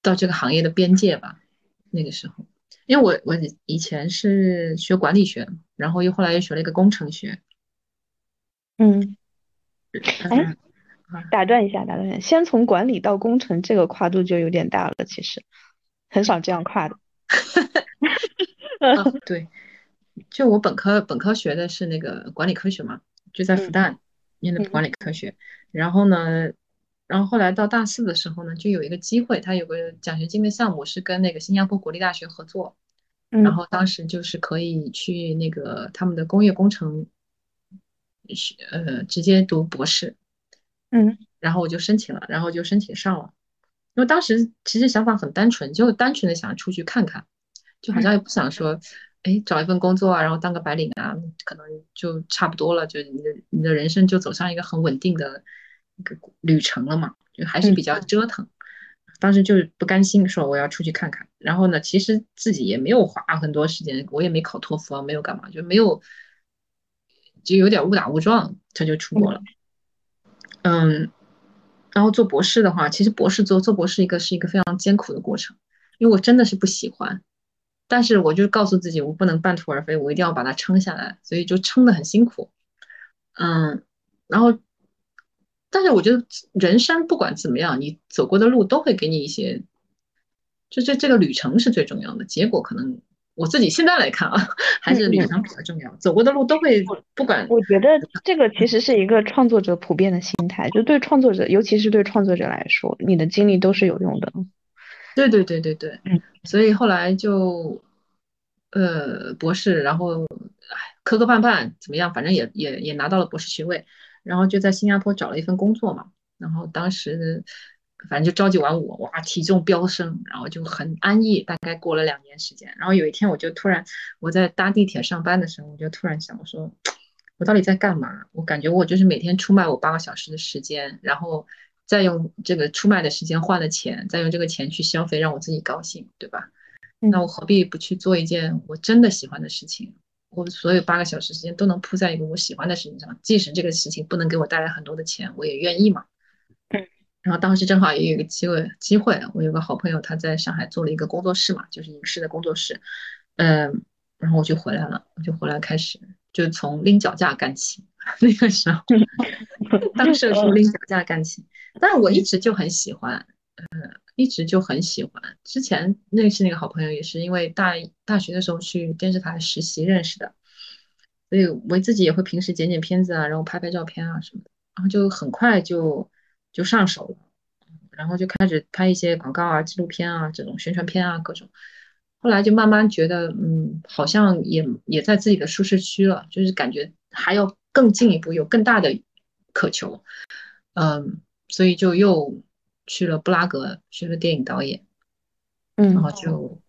到这个行业的边界吧。那个时候，因为我我以前是学管理学，然后又后来又学了一个工程学。嗯，哎，打断一下，打断一下，先从管理到工程，这个跨度就有点大了，其实。很少这样跨的，对，就我本科本科学的是那个管理科学嘛，就在复旦念的管理科学，然后呢，然后后来到大四的时候呢，就有一个机会，他有个奖学金的项目是跟那个新加坡国立大学合作，然后当时就是可以去那个他们的工业工程，学呃直接读博士，嗯，然后我就申请了，然后就申请上了。因为当时其实想法很单纯，就单纯的想出去看看，就好像也不想说，哎，找一份工作啊，然后当个白领啊，可能就差不多了，就你的你的人生就走上一个很稳定的一个旅程了嘛，就还是比较折腾。当时就是不甘心，说我要出去看看。然后呢，其实自己也没有花很多时间，我也没考托福啊，没有干嘛，就没有，就有点误打误撞，他就出国了。嗯。然后做博士的话，其实博士做做博士一个是一个非常艰苦的过程，因为我真的是不喜欢，但是我就告诉自己我不能半途而废，我一定要把它撑下来，所以就撑得很辛苦。嗯，然后，但是我觉得人生不管怎么样，你走过的路都会给你一些，就这这个旅程是最重要的，结果可能。我自己现在来看啊，还是旅程比较重要。走过的路都会不管。我觉得这个其实是一个创作者普遍的心态，就对创作者，尤其是对创作者来说，你的经历都是有用的。对对对对对，嗯。所以后来就，呃，博士，然后磕磕绊绊怎么样，反正也也也拿到了博士学位，然后就在新加坡找了一份工作嘛，然后当时。反正就朝九晚五，哇，体重飙升，然后就很安逸。大概过了两年时间，然后有一天我就突然，我在搭地铁上班的时候，我就突然想，我说我到底在干嘛？我感觉我就是每天出卖我八个小时的时间，然后再用这个出卖的时间换了钱，再用这个钱去消费，让我自己高兴，对吧？那我何必不去做一件我真的喜欢的事情？我所有八个小时时间都能扑在一个我喜欢的事情上，即使这个事情不能给我带来很多的钱，我也愿意嘛。然后当时正好也有一个机会，机会我有个好朋友，他在上海做了一个工作室嘛，就是影视的工作室，嗯，然后我就回来了，我就回来开始就从拎脚架干起，那个时候，当时从拎脚架干起，但是我一直就很喜欢，嗯，一直就很喜欢。之前认识那个好朋友也是因为大大学的时候去电视台实习认识的，所以我自己也会平时剪剪片子啊，然后拍拍照片啊什么的，然后就很快就。就上手了，然后就开始拍一些广告啊、纪录片啊、这种宣传片啊，各种。后来就慢慢觉得，嗯，好像也也在自己的舒适区了，就是感觉还要更进一步，有更大的渴求，嗯，所以就又去了布拉格学了电影导演，嗯，然后就，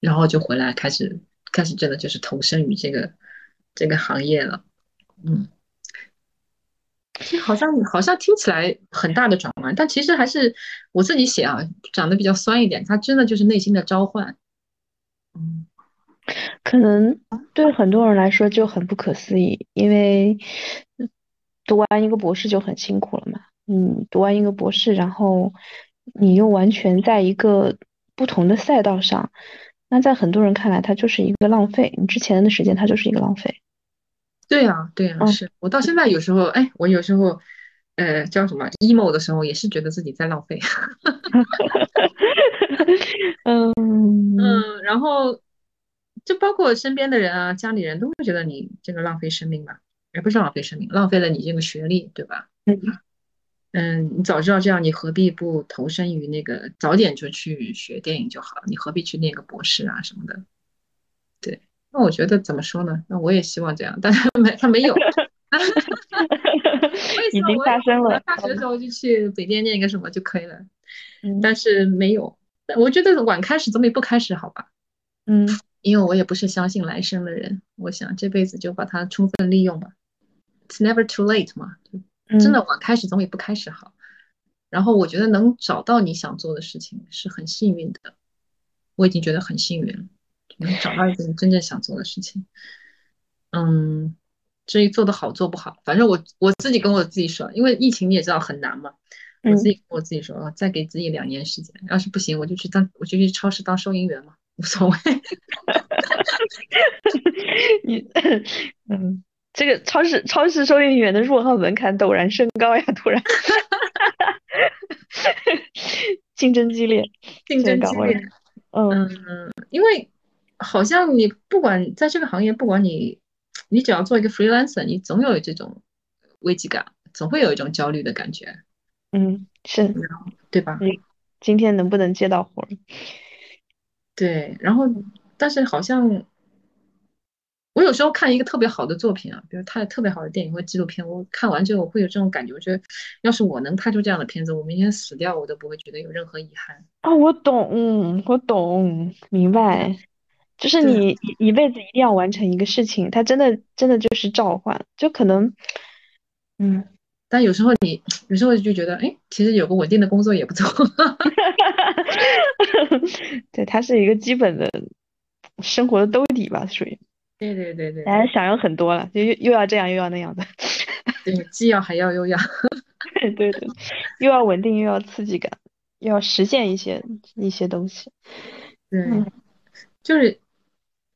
然后就回来开始开始真的就是投身于这个这个行业了，嗯。好像好像听起来很大的转弯，但其实还是我自己写啊，长得比较酸一点。它真的就是内心的召唤。嗯，可能对很多人来说就很不可思议，因为读完一个博士就很辛苦了嘛。嗯，读完一个博士，然后你又完全在一个不同的赛道上，那在很多人看来，它就是一个浪费。你之前的时间，它就是一个浪费。对呀，对呀，是我到现在有时候，哎，我有时候，呃，叫什么 emo 的时候，也是觉得自己在浪费。嗯嗯，然后就包括身边的人啊，家里人都会觉得你这个浪费生命吧，也不是浪费生命，浪费了你这个学历，对吧？嗯嗯，你早知道这样，你何必不投身于那个，早点就去学电影就好了，你何必去念个博士啊什么的？对。那我觉得怎么说呢？那我也希望这样，但是没他没有。已经发生了。大学的时候就去北电念一个什么就可以了，嗯但是没有。我觉得晚开始总比不开始好吧？嗯，因为我也不是相信来生的人，我想这辈子就把它充分利用吧。It's never too late 嘛，真的晚开始总比不开始好。然后我觉得能找到你想做的事情是很幸运的，我已经觉得很幸运了，能找到一个你真正想做的事情。嗯。至于做的好做不好，反正我我自己跟我自己说，因为疫情你也知道很难嘛，我自己跟我自己说，再给自己两年时间，要是不行我就去当我就去超市当收银员嘛，无所谓。你嗯，这个超市超市收银员的入行门槛陡然升高呀，突然，竞争激烈，竞争激烈，嗯，因为好像你不管在这个行业，不管你。你只要做一个 freelancer，你总有这种危机感，总会有一种焦虑的感觉。嗯，是，对吧？你今天能不能接到活？对，然后，但是好像我有时候看一个特别好的作品啊，比如他特别好的电影或纪录片，我看完之后我会有这种感觉，我觉得要是我能拍出这样的片子，我明天死掉我都不会觉得有任何遗憾。啊，我懂，我懂，明白。就是你一一辈子一定要完成一个事情，它真的真的就是召唤，就可能，嗯，但有时候你有时候就觉得，哎，其实有个稳定的工作也不错 对，它是一个基本的生活的兜底吧，属于，对对对对，哎想要很多了，就又又要这样又要那样的，对，既要还要又要，对对对，又要稳定又要刺激感，又要实现一些一些东西，对，就是。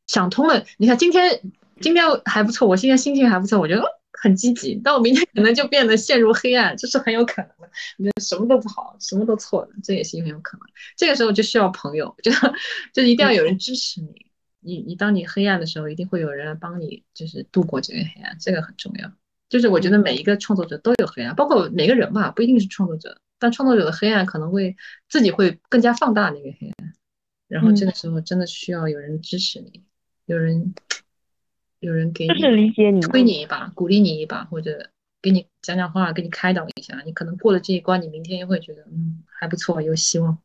想通了，你看今天今天还不错，我现在心情还不错，我觉得很积极。但我明天可能就变得陷入黑暗，这是很有可能的。你觉得什么都不好，什么都错了，这也是很有可能。这个时候就需要朋友，就就一定要有人支持你。你你当你黑暗的时候，一定会有人来帮你，就是度过这个黑暗，这个很重要。就是我觉得每一个创作者都有黑暗，包括每个人吧，不一定是创作者，但创作者的黑暗可能会自己会更加放大那个黑暗。然后这个时候真的需要有人支持你。有人，有人给你理解你，推你一把，鼓励你一把，或者给你讲讲话，给你开导一下，你可能过了这一关，你明天又会觉得，嗯，还不错，有希望。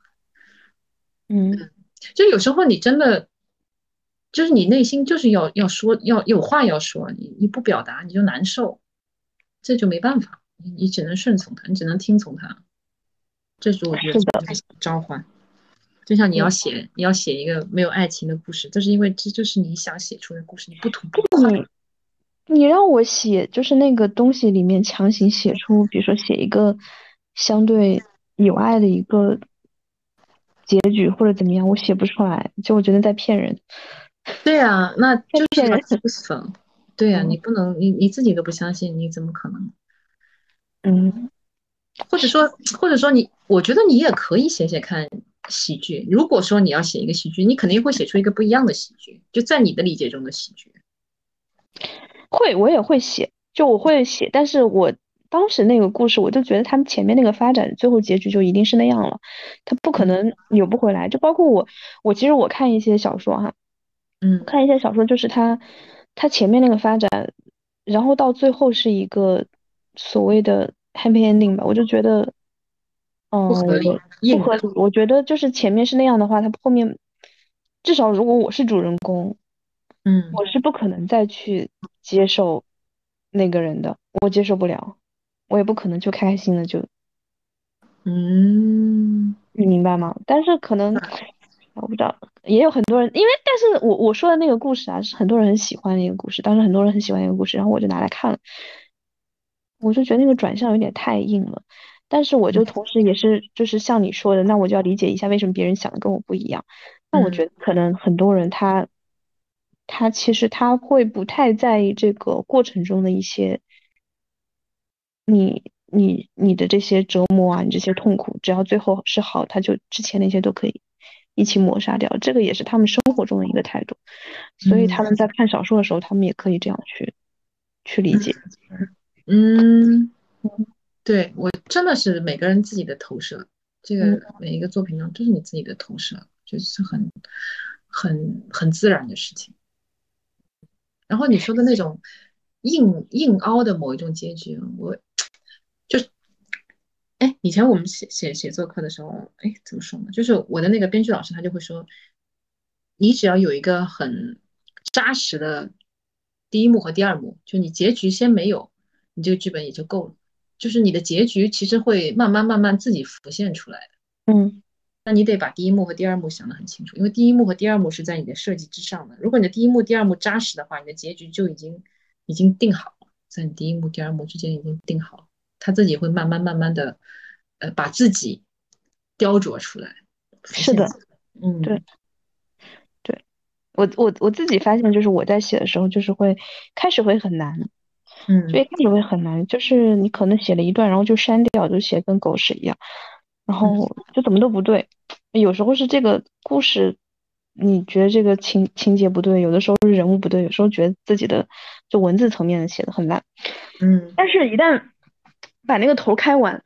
嗯，就有时候你真的，就是你内心就是要要说，要有话要说，你你不表达你就难受，这就没办法，你你只能顺从他，你只能听从他，这是我觉得召唤。就像你要写，你要写一个没有爱情的故事，就是因为这就是你想写出的故事，你不吐不快。你让我写，就是那个东西里面强行写出，比如说写一个相对有爱的一个结局或者怎么样，我写不出来，就我觉得在骗人。对呀，那就是骗人。对呀，你不能，你你自己都不相信，你怎么可能？嗯，或者说，或者说你，我觉得你也可以写写看。喜剧，如果说你要写一个喜剧，你肯定会写出一个不一样的喜剧，就在你的理解中的喜剧。会，我也会写，就我会写，但是我当时那个故事，我就觉得他们前面那个发展，最后结局就一定是那样了，他不可能扭不回来。就包括我，我其实我看一些小说哈，嗯，看一些小说，就是他他前面那个发展，然后到最后是一个所谓的 happy ending 吧，我就觉得。不合理，不合理。我觉得就是前面是那样的话，他后面至少如果我是主人公，嗯，我是不可能再去接受那个人的，我接受不了，我也不可能就开开心的就，嗯，你明白吗？但是可能我不知道，也有很多人，因为但是我我说的那个故事啊，是很多人很喜欢的一个故事，当时很多人很喜欢一个故事，然后我就拿来看了，我就觉得那个转向有点太硬了。但是我就同时也是就是像你说的，那我就要理解一下为什么别人想的跟我不一样。那我觉得可能很多人他他其实他会不太在意这个过程中的一些你你你的这些折磨啊，你这些痛苦，只要最后是好，他就之前那些都可以一起抹杀掉。这个也是他们生活中的一个态度，所以他们在看小说的时候，他们也可以这样去去理解。嗯。对我真的是每个人自己的投射，这个每一个作品中都是你自己的投射，就是很很很自然的事情。然后你说的那种硬硬凹的某一种结局，我就哎，以前我们写写写作课的时候，哎，怎么说呢？就是我的那个编剧老师他就会说，你只要有一个很扎实的第一幕和第二幕，就你结局先没有，你这个剧本也就够了。就是你的结局其实会慢慢慢慢自己浮现出来的。嗯。那你得把第一幕和第二幕想得很清楚，因为第一幕和第二幕是在你的设计之上的。如果你的第一幕、第二幕扎实的话，你的结局就已经已经定好了，在你第一幕、第二幕之间已经定好了，他自己会慢慢慢慢的，呃，把自己雕琢出来。是的，嗯，对，对我我我自己发现，就是我在写的时候，就是会开始会很难，嗯，所以开始会很难，就是你可能写了一段，然后就删掉，就写跟狗屎一样，然后就怎么都不对。有时候是这个故事，你觉得这个情情节不对；有的时候是人物不对；有时候觉得自己的就文字层面的写的很烂，嗯。但是，一旦把那个头开完，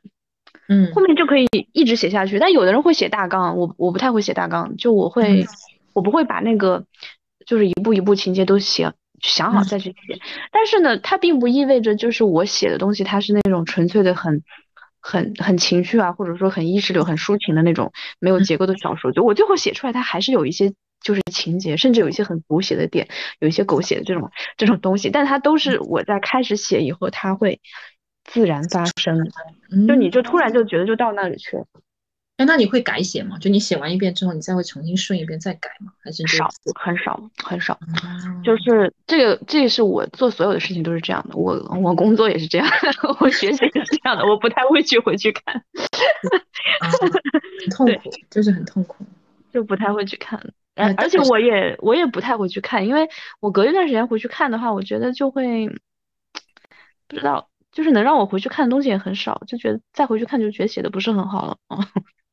嗯，后面就可以一直写下去。但有的人会写大纲，我我不太会写大纲，就我会我不会把那个就是一步一步情节都写想好再去写。但是呢，它并不意味着就是我写的东西它是那种纯粹的很。很很情绪啊，或者说很意识流、很抒情的那种没有结构的小说，就我最后写出来，它还是有一些就是情节，甚至有一些很狗血的点，有一些狗血的这种这种东西，但它都是我在开始写以后，它会自然发生，就你就突然就觉得就到那里去了。哎，那你会改写吗？就你写完一遍之后，你再会重新顺一遍再改吗？还是少很少很少？就是这个，这是我做所有的事情都是这样的。我我工作也是这样，我学习也是这样的。我不太会去回去看，很痛苦，就是很痛苦，就不太会去看。而而且我也我也不太会去看，因为我隔一段时间回去看的话，我觉得就会不知道，就是能让我回去看的东西也很少，就觉得再回去看就觉得写的不是很好了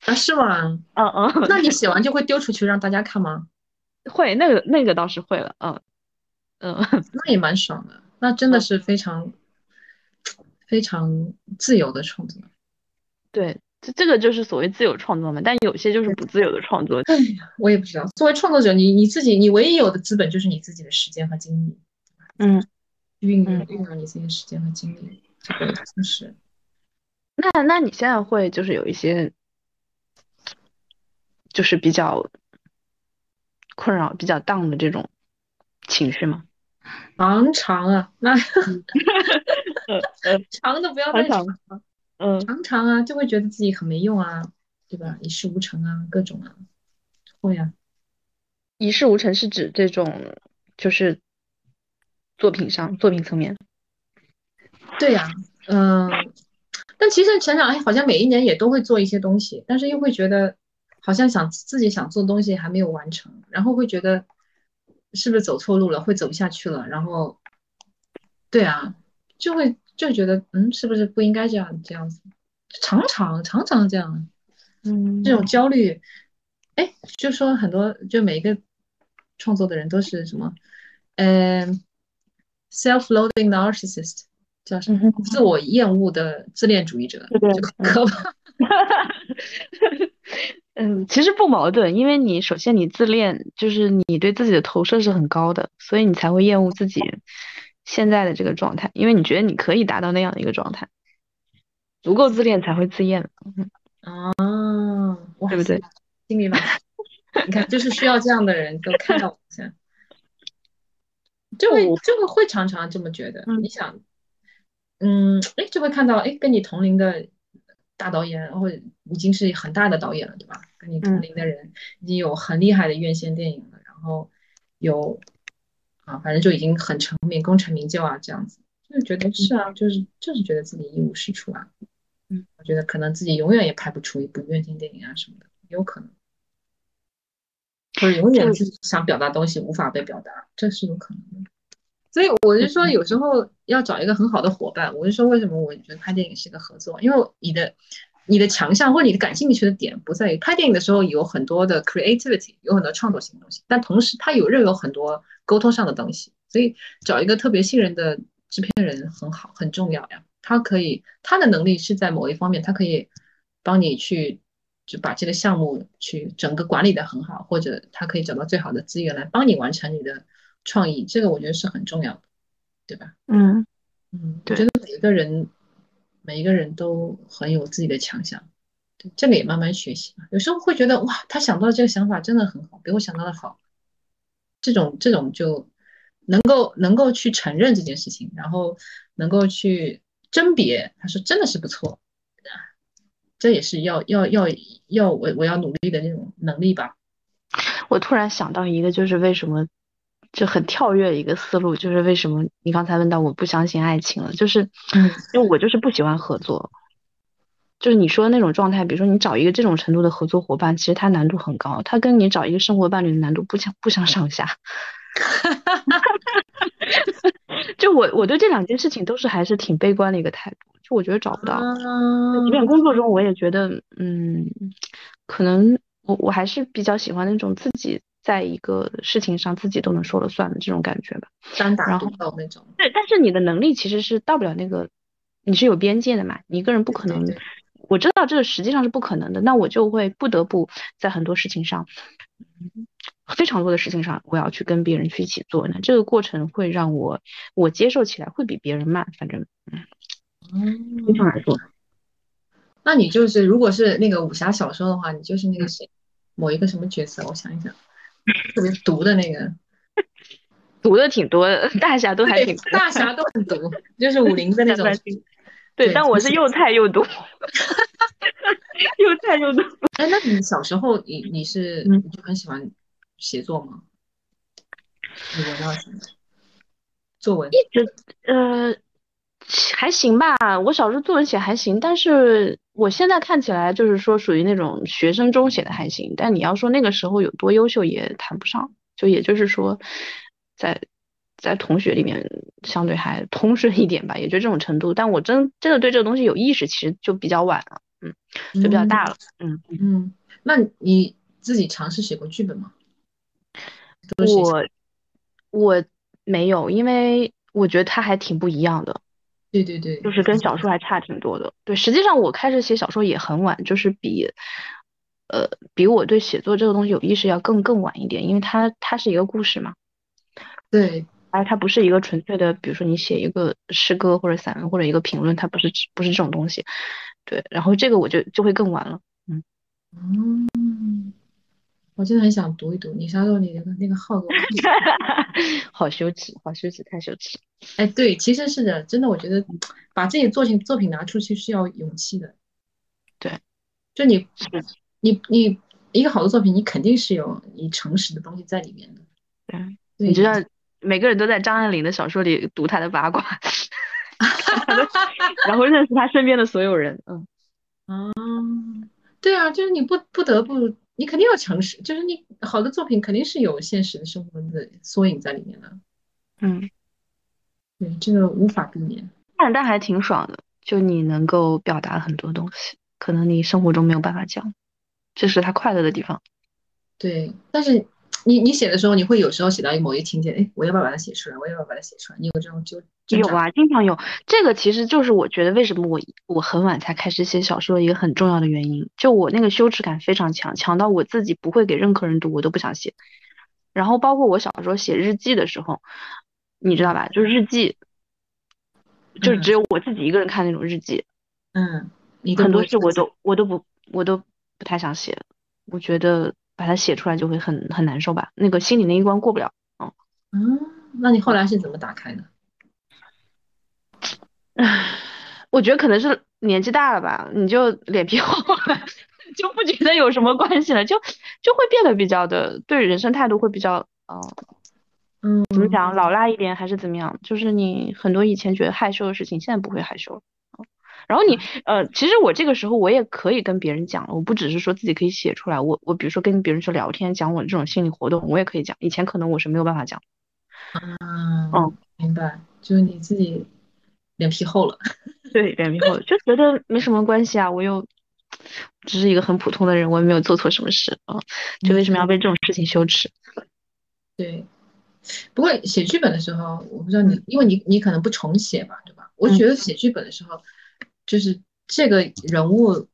啊。啊，是吗？嗯嗯，那你写完就会丢出去让大家看吗？会，那个那个倒是会了，嗯嗯，那也蛮爽的，那真的是非常非常自由的创作。对，这这个就是所谓自由创作嘛，但有些就是不自由的创作。哎呀，我也不知道。作为创作者，你你自己，你唯一有的资本就是你自己的时间和精力。嗯，运用运用你自己的时间和精力，这个就是。那那你现在会就是有一些。就是比较困扰、比较 down 的这种情绪吗？常常啊，那 长的不要太长，嗯，常常啊，就会觉得自己很没用啊，对吧？一事无成啊，各种啊，会啊。一事无成是指这种就是作品上、作品层面。对呀，嗯，但其实想想，哎，好像每一年也都会做一些东西，但是又会觉得。好像想自己想做东西还没有完成，然后会觉得是不是走错路了，会走不下去了，然后，对啊，就会就觉得嗯，是不是不应该这样这样子，常常常常这样，嗯，这种焦虑，哎，就说很多就每一个创作的人都是什么，嗯，self-loathing narcissist 叫什么？自我厌恶的自恋主义者，就可怕。嗯，其实不矛盾，因为你首先你自恋，就是你对自己的投射是很高的，所以你才会厌恶自己现在的这个状态，因为你觉得你可以达到那样的一个状态，足够自恋才会自厌。嗯，哦，对不对？心里吧，你看，就是需要这样的人都看到我现就会就会会常常这么觉得。你想，嗯，哎，就会看到，哎，跟你同龄的。大导演，或者已经是很大的导演了，对吧？跟你同龄的人已经有很厉害的院线电影了，然后有啊，反正就已经很成名、功成名就啊，这样子，就是觉得是啊，就是就是觉得自己一无是处啊。嗯，我觉得可能自己永远也拍不出一部院线电影啊什么的，有可能，或者永远是想表达东西无法被表达，这是有可能的。所以我就说，有时候要找一个很好的伙伴。我就说，为什么我觉得拍电影是一个合作？因为你的你的强项或者你的感兴趣的点不在于拍电影的时候有很多的 creativity，有很多创作性的东西，但同时它有任有很多沟通上的东西。所以找一个特别信任的制片人很好，很重要呀。他可以他的能力是在某一方面，他可以帮你去就把这个项目去整个管理的很好，或者他可以找到最好的资源来帮你完成你的。创意，这个我觉得是很重要的，对吧？嗯嗯，我觉得每一个人每一个人都很有自己的强项，对，这个也慢慢学习嘛。有时候会觉得哇，他想到这个想法真的很好，比我想到的好，这种这种就能够能够去承认这件事情，然后能够去甄别，他说真的是不错，这也是要要要要我我要努力的那种能力吧。我突然想到一个，就是为什么就很跳跃一个思路，就是为什么你刚才问到我不相信爱情了，就是因为我就是不喜欢合作，就是你说的那种状态，比如说你找一个这种程度的合作伙伴，其实它难度很高，它跟你找一个生活伴侣的难度不相不相上下。就我我对这两件事情都是还是挺悲观的一个态度，就我觉得找不到，即便工作中我也觉得，嗯，可能。我我还是比较喜欢那种自己在一个事情上自己都能说了算的这种感觉吧，单打独斗那种。对，但是你的能力其实是到不了那个，你是有边界的嘛，你一个人不可能。我知道这个实际上是不可能的，那我就会不得不在很多事情上，非常多的事情上，我要去跟别人去一起做。那这个过程会让我我接受起来会比别人慢，反正嗯，非常来说。那你就是，如果是那个武侠小说的话，你就是那个谁，某一个什么角色？我想一想，特别毒的那个，毒的挺多的，大侠都还挺，大侠都很毒，就是武林的那种。对，但我是又菜又毒，又菜又毒。哎，那你小时候，你你是你就很喜欢写作吗？你文到什么？作文？一直呃。还行吧，我小时候作文写还行，但是我现在看起来就是说属于那种学生中写的还行。但你要说那个时候有多优秀也谈不上，就也就是说，在在同学里面相对还通顺一点吧，也就这种程度。但我真真的对这个东西有意识，其实就比较晚了，嗯，就比较大了，嗯嗯。那你自己尝试写过剧本吗？我我没有，因为我觉得它还挺不一样的。对对对，就是跟小说还差挺多的。对，实际上我开始写小说也很晚，就是比，呃，比我对写作这个东西有意识要更更晚一点，因为它它是一个故事嘛。对，而它不是一个纯粹的，比如说你写一个诗歌或者散文或者一个评论，它不是不是这种东西。对，然后这个我就就会更晚了。嗯。嗯。我真的很想读一读，你啥时候你那个那个号给我？好羞耻，好羞耻，太羞耻。哎，对，其实是的，真的，我觉得把自己作品作品拿出去是要勇气的。对，就你你你一个好的作品，你肯定是有你诚实的东西在里面的。对，你知道，每个人都在张爱玲的小说里读她的八卦，然后认识她身边的所有人。嗯，啊，对啊，就是你不不得不。你肯定要诚实，就是你好的作品肯定是有现实的生活的缩影在里面的。嗯，对，这个无法避免。但但还挺爽的，就你能够表达很多东西，可能你生活中没有办法讲，这是他快乐的地方。对，但是。你你写的时候，你会有时候写到某一个情节，哎，我要不要把它写出来？我要不要把它写出来？你有这种就有啊，经常有。这个其实就是我觉得为什么我我很晚才开始写小说的一个很重要的原因。就我那个羞耻感非常强，强到我自己不会给任何人读，我都不想写。然后包括我小时候写日记的时候，你知道吧？就是日记，就是只有我自己一个人看那种日记。嗯，很多事我都我都不我都不太想写，我觉得。把它写出来就会很很难受吧，那个心里那一关过不了。嗯嗯，那你后来是怎么打开的？唉，我觉得可能是年纪大了吧，你就脸皮厚了，就不觉得有什么关系了，就就会变得比较的对人生态度会比较嗯嗯，怎么讲老辣一点还是怎么样？就是你很多以前觉得害羞的事情，现在不会害羞了。然后你呃，其实我这个时候我也可以跟别人讲了，我不只是说自己可以写出来，我我比如说跟别人去聊天，讲我这种心理活动，我也可以讲。以前可能我是没有办法讲。嗯嗯，明白，就是你自己脸皮厚了。对，脸皮厚了，就觉得没什么关系啊，我又只是一个很普通的人，我也没有做错什么事啊，就为什么要被这种事情羞耻？对，不过写剧本的时候，我不知道你，因为你你可能不重写吧，对吧？我觉得写剧本的时候。就是这个人物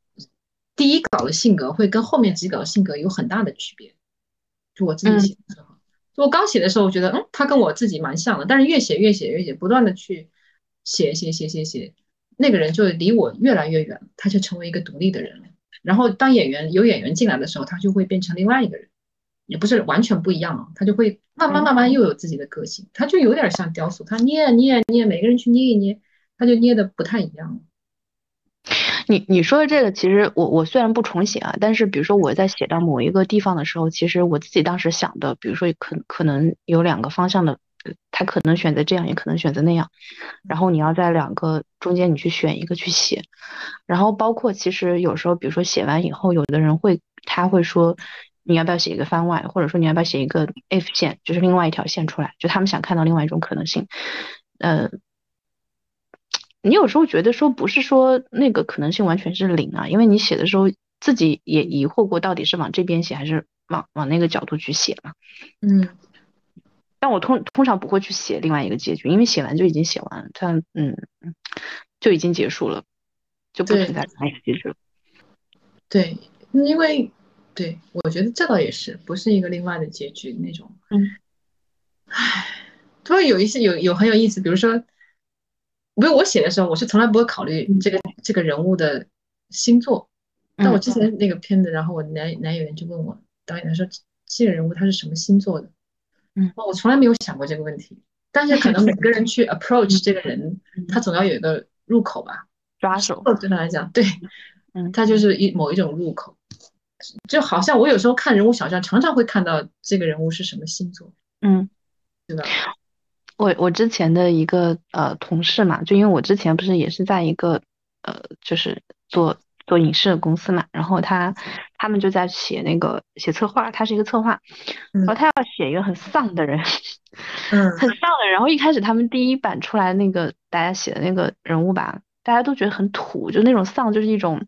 第一稿的性格会跟后面几稿的性格有很大的区别，就我自己写的时候，就我刚写的时候，我觉得嗯，他跟我自己蛮像的，但是越写越写越写，不断的去写写写写写，那个人就离我越来越远，他就成为一个独立的人了。然后当演员有演员进来的时候，他就会变成另外一个人，也不是完全不一样了，他就会慢慢慢慢又有自己的个性，他就有点像雕塑，他捏捏捏，每个人去捏一捏，他就捏的不太一样。你你说的这个，其实我我虽然不重写啊，但是比如说我在写到某一个地方的时候，其实我自己当时想的，比如说可可能有两个方向的，他可能选择这样，也可能选择那样，然后你要在两个中间你去选一个去写，然后包括其实有时候，比如说写完以后，有的人会他会说你要不要写一个番外，或者说你要不要写一个 if 线，就是另外一条线出来，就他们想看到另外一种可能性，呃。你有时候觉得说不是说那个可能性完全是零啊，因为你写的时候自己也疑惑过，到底是往这边写还是往往那个角度去写嘛。嗯，但我通通常不会去写另外一个结局，因为写完就已经写完了，它嗯就已经结束了，就不存在另外一个结局了。对，因为对我觉得这倒也是，不是一个另外的结局那种。嗯，唉，突然有一些有有很有意思，比如说。因为我写的时候，我是从来不会考虑这个这个人物的星座。但我之前那个片子，然后我男男演员就问我导演，他说这个人物他是什么星座的？嗯，我从来没有想过这个问题。但是可能每个人去 approach 这个人，他总要有一个入口吧，抓手。对他来讲，对，嗯，他就是一某一种入口。就好像我有时候看人物小传，常常会看到这个人物是什么星座。嗯，对吧？我我之前的一个呃同事嘛，就因为我之前不是也是在一个呃就是做做影视的公司嘛，然后他他们就在写那个写策划，他是一个策划，然后他要写一个很丧的人，嗯，很丧的人，然后一开始他们第一版出来那个大家写的那个人物吧，大家都觉得很土，就那种丧就是一种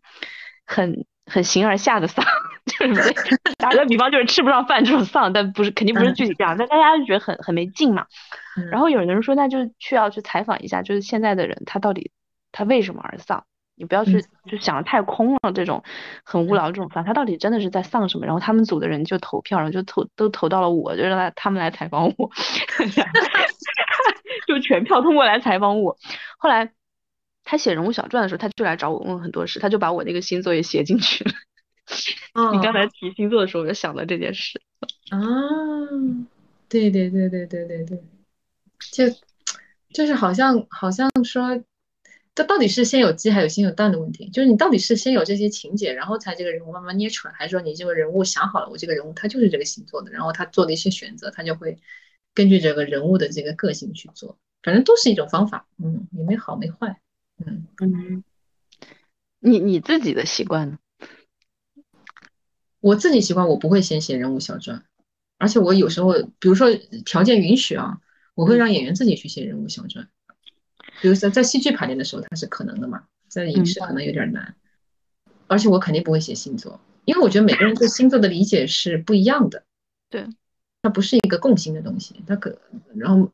很很形而下的丧，就是 打个比方就是吃不上饭这种丧，但不是肯定不是具体这样，但大家就觉得很很没劲嘛。然后有人说，那就去要去采访一下，就是现在的人他到底他为什么而丧？你不要去就想的太空了，这种很无聊这种丧，他到底真的是在丧什么？然后他们组的人就投票，然后就投都投到了我，就让他他们来采访我，就全票通过来采访我。后来他写人物小传的时候，他就来找我问很多事，他就把我那个星座也写进去了。你刚才提星座的时候，我就想到这件事。啊，对对对对对对对。就就是好像好像说，这到底是先有鸡还有先有蛋的问题？就是你到底是先有这些情节，然后才这个人物慢慢捏出来，还是说你这个人物想好了，我这个人物他就是这个星座的，然后他做的一些选择，他就会根据这个人物的这个个性去做，反正都是一种方法，嗯，也没好没坏，嗯嗯。你你自己的习惯呢？我自己习惯，我不会先写人物小传，而且我有时候，比如说条件允许啊。我会让演员自己去写人物小传，比如说在戏剧排练的时候，它是可能的嘛，在影视可能有点难，而且我肯定不会写星座，因为我觉得每个人对星座的理解是不一样的，对，它不是一个共性的东西，它可，然后，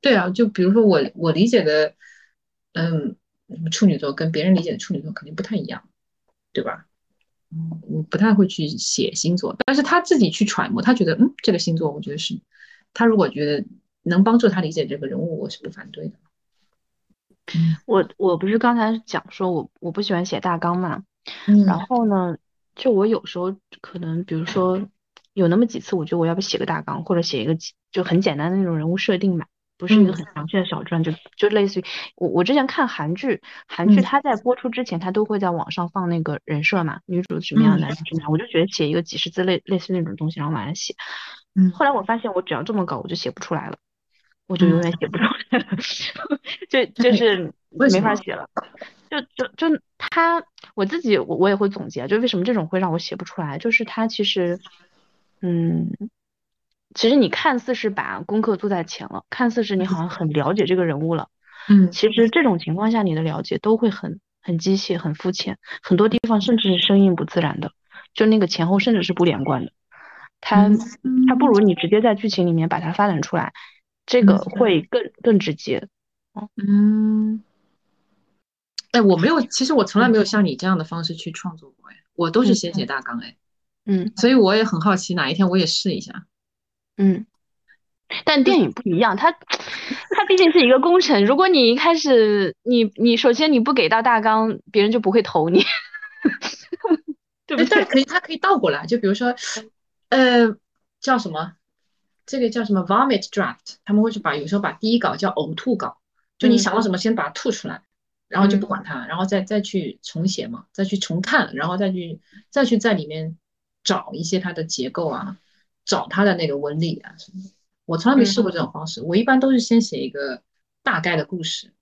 对啊，就比如说我我理解的，嗯，处女座跟别人理解的处女座肯定不太一样，对吧？嗯，我不太会去写星座，但是他自己去揣摩，他觉得，嗯，这个星座，我觉得是，他如果觉得。能帮助他理解这个人物，我是不反对的。我我不是刚才讲说我我不喜欢写大纲嘛，嗯，然后呢，就我有时候可能，比如说有那么几次，我觉得我要不写个大纲，或者写一个就很简单的那种人物设定吧，不是一个很详细的小传，就就类似于我我之前看韩剧，韩剧它在播出之前，它都会在网上放那个人设嘛，女主什么样，男主什么样，我就觉得写一个几十字类类似那种东西，然后往下写。嗯，后来我发现我只要这么搞，我就写不出来了。我就永远写不出来了，就就是没法写了。就就就他，我自己我我也会总结，就为什么这种会让我写不出来，就是他其实，嗯，其实你看似是把功课做在前了，看似是你好像很了解这个人物了，嗯，其实这种情况下你的了解都会很很机械、很肤浅，很多地方甚至是生硬不自然的，就那个前后甚至是不连贯的。他他不如你直。接在剧情里面把它发展出来。这个会更更直接，嗯，哎，我没有，其实我从来没有像你这样的方式去创作过，哎，我都是先写大纲，哎，嗯，所以我也很好奇，哪一天我也试一下，嗯，但电影不一样，它它毕竟是一个工程。如果你一开始你你首先你不给到大纲，别人就不会投你。对不对？但可以，它可以倒过来，就比如说，呃，叫什么？这个叫什么 vomit draft？他们会去把有时候把第一稿叫呕吐稿，就你想到什么先把它吐出来，然后就不管它，然后再再去重写嘛，再去重看，然后再去再去在里面找一些它的结构啊，找它的那个纹理啊什么的。我从来没试过这种方式，我一般都是先写一个大概的故事，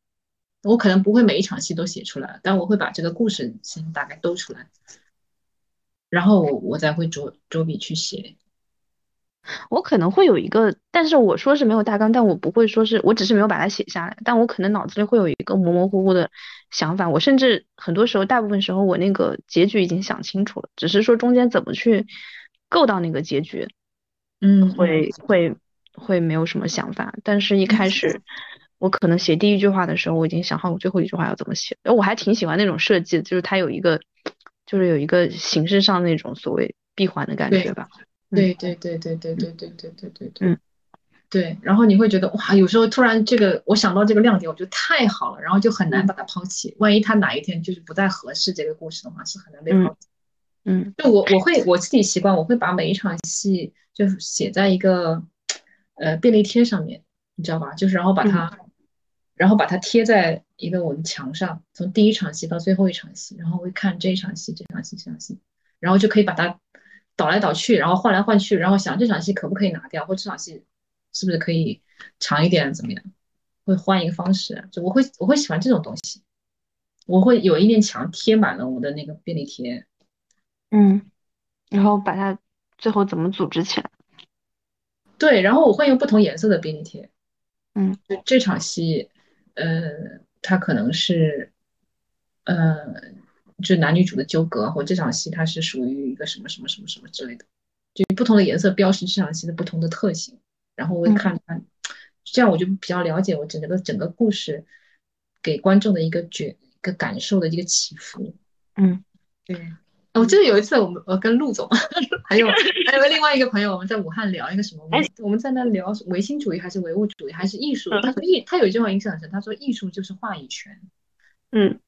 我可能不会每一场戏都写出来，但我会把这个故事先大概兜出来，然后我我再会着着笔去写。我可能会有一个，但是我说是没有大纲，但我不会说是我只是没有把它写下来，但我可能脑子里会有一个模模糊糊的想法。我甚至很多时候，大部分时候我那个结局已经想清楚了，只是说中间怎么去够到那个结局，嗯，会会会没有什么想法。但是一开始我可能写第一句话的时候，我已经想好我最后一句话要怎么写。我还挺喜欢那种设计，就是它有一个，就是有一个形式上那种所谓闭环的感觉吧。对对对对对对对对对对对，对，然后你会觉得哇，有时候突然这个我想到这个亮点，我觉得太好了，然后就很难把它抛弃。万一它哪一天就是不再合适这个故事的话，是很难被抛弃。嗯，就我我会我自己习惯，我会把每一场戏就写在一个呃便利贴上面，你知道吧？就是然后把它，然后把它贴在一个我的墙上，从第一场戏到最后一场戏，然后会看这一场戏、这场戏、这场戏，然后就可以把它。倒来倒去，然后换来换去，然后想这场戏可不可以拿掉，或这场戏是不是可以长一点，怎么样？会换一个方式，就我会我会喜欢这种东西。我会有一面墙贴满了我的那个便利贴，嗯，然后把它最后怎么组织起来？对，然后我会用不同颜色的便利贴，嗯，就这场戏，呃，它可能是，呃。就男女主的纠葛，或这场戏它是属于一个什么什么什么什么之类的，就不同的颜色标识这场戏的不同的特性，然后我会看看，这样我就比较了解我整个的整个故事给观众的一个觉一个感受的一个起伏。嗯，对。我记得有一次我们我跟陆总 还有还有另外一个朋友我们在武汉聊一个什么，我们在那聊唯心主义还是唯物主义还是艺术？他说艺他有一句话印象很深，他说艺术就是话语权。嗯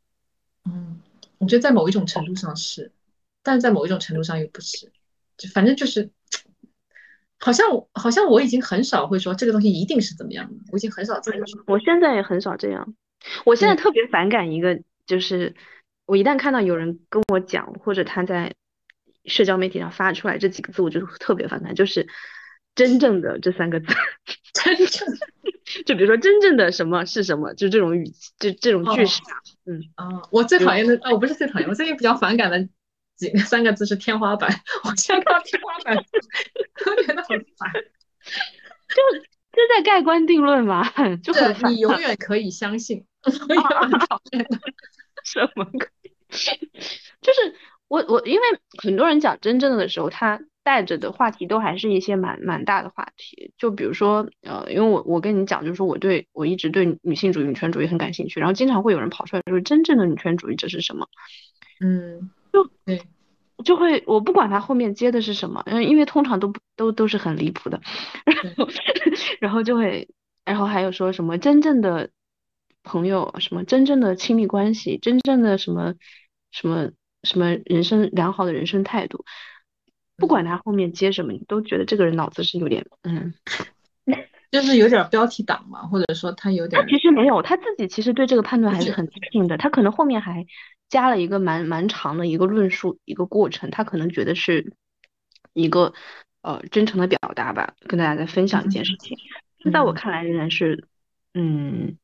嗯。我觉得在某一种程度上是，但是在某一种程度上又不是，就反正就是，好像好像我已经很少会说这个东西一定是怎么样的，我已经很少这样说。我现在也很少这样，我现在特别反感一个，就是我一旦看到有人跟我讲，或者他在社交媒体上发出来这几个字，我就特别反感，就是真正的这三个字，真正。就比如说真正的什么是什么，就这种语气，就这种句式啊，嗯。啊，我最讨厌的啊，我不是最讨厌，我最近比较反感的几个三个字是天花板，我现在看到天花板，我觉得好烦，就就在盖棺定论嘛，就很你永远可以相信，我也很讨厌的，什么可以，就是我我因为很多人讲真正的的时候，他。带着的话题都还是一些蛮蛮大的话题，就比如说，呃，因为我我跟你讲，就是说我对我一直对女性主义、女权主义很感兴趣，然后经常会有人跑出来说，真正的女权主义者是什么？嗯，就对，就会我不管他后面接的是什么，嗯，因为通常都都都是很离谱的，然后然后就会，然后还有说什么真正的朋友，什么真正的亲密关系，真正的什么什么什么人生良好的人生态度。不管他后面接什么，你都觉得这个人脑子是有点，嗯，就是有点标题党嘛，或者说他有点。他其实没有，他自己其实对这个判断还是很自信的。他可能后面还加了一个蛮蛮长的一个论述，一个过程。他可能觉得是一个呃真诚的表达吧，跟大家在分享一件事情。在我看来，仍然是嗯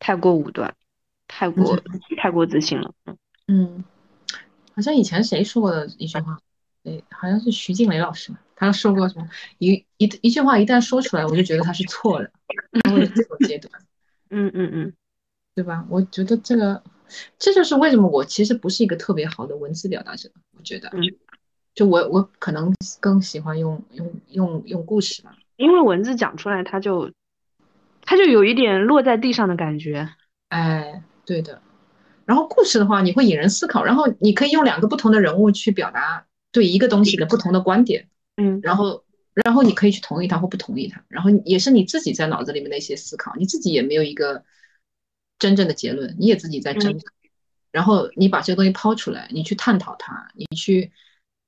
太过武断，太过太过自信了。嗯嗯，好像以前谁说过的一句话。对，好像是徐静蕾老师嘛，他说过什么一一一句话一旦说出来，我就觉得他是错的，然后这种阶段，嗯嗯嗯，对吧？我觉得这个这就是为什么我其实不是一个特别好的文字表达者，我觉得，就我我可能更喜欢用用用用故事吧，因为文字讲出来，它就它就有一点落在地上的感觉，哎，对的。然后故事的话，你会引人思考，然后你可以用两个不同的人物去表达。对一个东西的不同的观点，嗯，然后然后你可以去同意他或不同意他，然后也是你自己在脑子里面的一些思考，你自己也没有一个真正的结论，你也自己在挣扎。然后你把这个东西抛出来，你去探讨它，你去，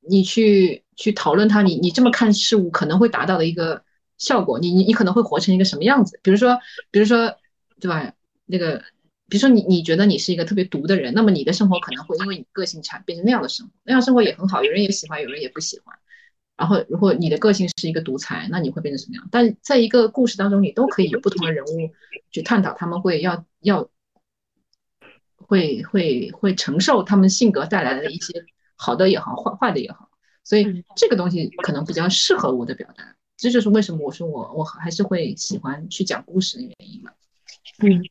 你去去讨论它，你你这么看事物可能会达到的一个效果，你你你可能会活成一个什么样子？比如说，比如说，对吧？那个，比如说你你觉得你是一个特别独的人，那么你的生活可能会因为你个性产变成那样的生活，那样生活也很好，有人也喜欢，有人也不喜欢。然后如果你的个性是一个独裁，那你会变成什么样？但在一个故事当中，你都可以有不同的人物去探讨，他们会要要。会会会承受他们性格带来的一些好的也好，坏坏的也好，所以这个东西可能比较适合我的表达，这就是为什么我说我我还是会喜欢去讲故事的原因嘛。嗯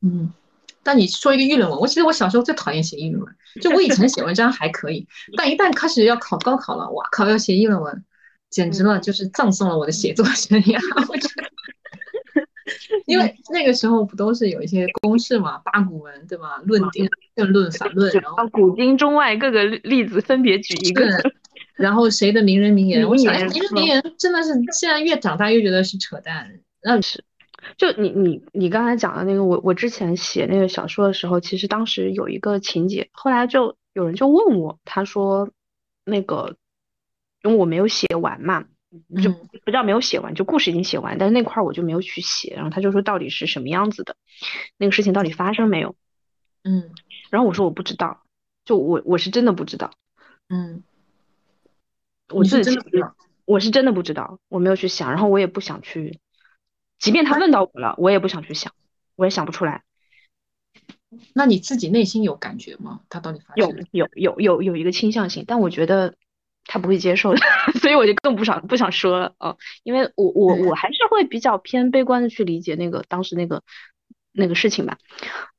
嗯，但你说一个议论文，我其实我小时候最讨厌写议论文，就我以前写文章还可以，但一旦开始要考高考了，哇靠，要写议论文，简直了，就是葬送了我的写作生涯，我觉得。因为那个时候不都是有一些公式嘛，八股文对吧？论点、辩论、反论，然后古今中外各个例子分别举一个，然后谁的名人名言？我想名人名言真的是现在越长大越觉得是扯淡。那是，就你你你刚才讲的那个，我我之前写那个小说的时候，其实当时有一个情节，后来就有人就问我，他说那个因为我没有写完嘛。就不叫没有写完，就故事已经写完，但是那块我就没有去写。然后他就说到底是什么样子的，那个事情到底发生没有？嗯，然后我说我不知道，就我我是真的不知道。嗯，我自己我是真的不知道，我没有去想，然后我也不想去，即便他问到我了，我也不想去想，我也想不出来。那你自己内心有感觉吗？他到底发生？有有有有有一个倾向性，但我觉得。他不会接受的，所以我就更不想不想说了啊，因为我我我还是会比较偏悲观的去理解那个当时那个那个事情吧，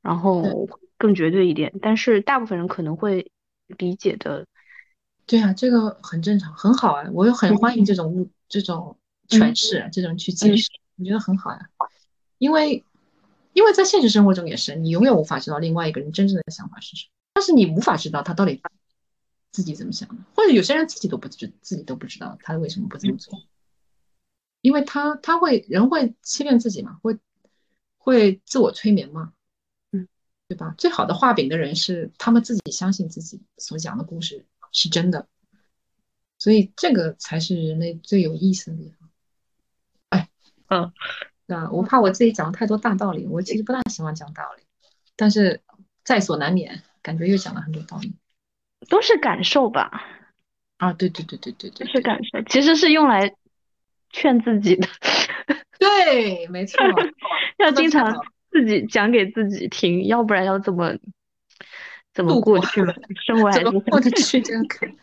然后更绝对一点，但是大部分人可能会理解的。对啊，这个很正常，很好啊，我又很欢迎这种物这种诠释，这种去解释，我觉得很好呀，因为因为在现实生活中也是，你永远无法知道另外一个人真正的想法是什么，但是你无法知道他到底。自己怎么想的，或者有些人自己都不知，自己都不知道他为什么不这么做，因为他他会人会欺骗自己嘛，会会自我催眠嘛，嗯，对吧？最好的画饼的人是他们自己相信自己所讲的故事是真的，所以这个才是人类最有意思的地方。哎，嗯，啊，我怕我自己讲了太多大道理，我其实不大喜欢讲道理，但是在所难免，感觉又讲了很多道理。都是感受吧，啊，对对对对对对，是感受，其实是用来劝自己的，对，没错，要经常自己讲给自己听，要不然要怎么怎么过去了？生活还是过得去，这样可以，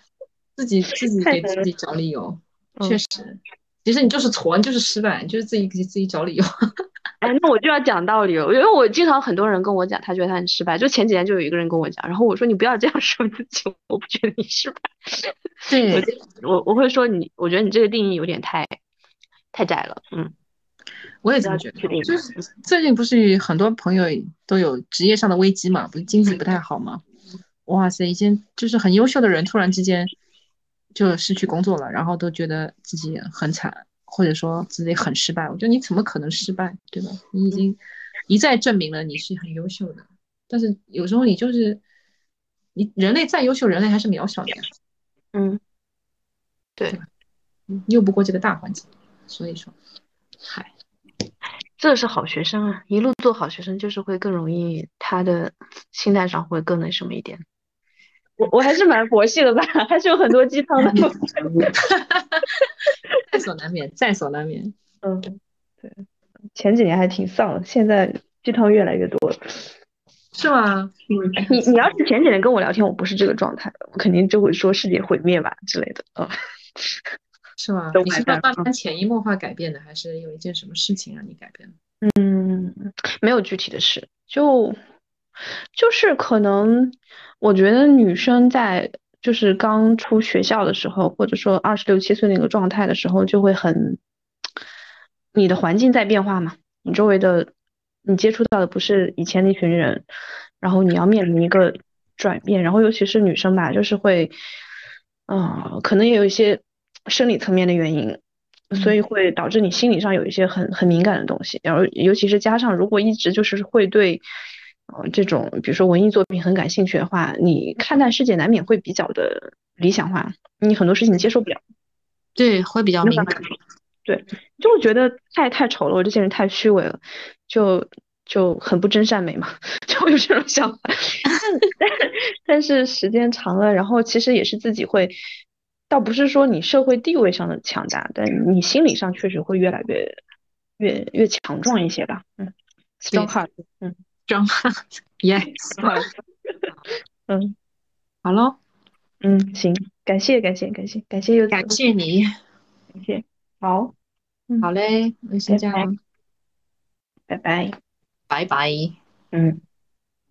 自己自己给自己找理由，确实，其实你就是挫，你就是失败，你就是自己给自己找理由。哎，那我就要讲道理了，因为我经常很多人跟我讲，他觉得他很失败。就前几天就有一个人跟我讲，然后我说你不要这样说自己，我不觉得你失败。对，我我会说你，我觉得你这个定义有点太太窄了。嗯，我也这么觉得。就是最近不是很多朋友都有职业上的危机嘛，不是经济不太好嘛？哇塞，一些就是很优秀的人，突然之间就失去工作了，然后都觉得自己很惨。或者说自己很失败，我觉得你怎么可能失败，对吧？你已经一再证明了你是很优秀的，但是有时候你就是你人类再优秀，人类还是渺小的呀。嗯，对，拗不过这个大环境，所以说，嗨，这是好学生啊，一路做好学生就是会更容易，他的心态上会更那什么一点。我我还是蛮佛系的吧，还是有很多鸡汤的。在所难免，在所难免。嗯，对，前几年还挺丧，现在鸡汤越来越多了。是吗？嗯，你你要是前几年跟我聊天，我不是这个状态，我肯定就会说世界毁灭吧之类的。嗯，是吗？你是慢慢潜移默化改变的，还是有一件什么事情让你改变了嗯，没有具体的事，就就是可能。我觉得女生在就是刚出学校的时候，或者说二十六七岁那个状态的时候，就会很，你的环境在变化嘛，你周围的你接触到的不是以前那群人，然后你要面临一个转变，然后尤其是女生吧，就是会，嗯，可能也有一些生理层面的原因，所以会导致你心理上有一些很很敏感的东西，然后尤其是加上如果一直就是会对，呃，这种比如说文艺作品很感兴趣的话，你看待世界难免会比较的理想化，你很多事情接受不了。对，会比较敏感。对，就会觉得太太丑了，我这些人太虚伪了，就就很不真善美嘛，就会有这种想法。但但是时间长了，然后其实也是自己会。倒不是说你社会地位上的强大，但你心理上确实会越来越越越强壮一些吧。嗯，strong heart，嗯，strong heart，yes，嗯，好喽，嗯，行，感谢感谢感谢感谢又感谢你，感谢，好，好嘞，那先这样，拜拜，拜拜，嗯。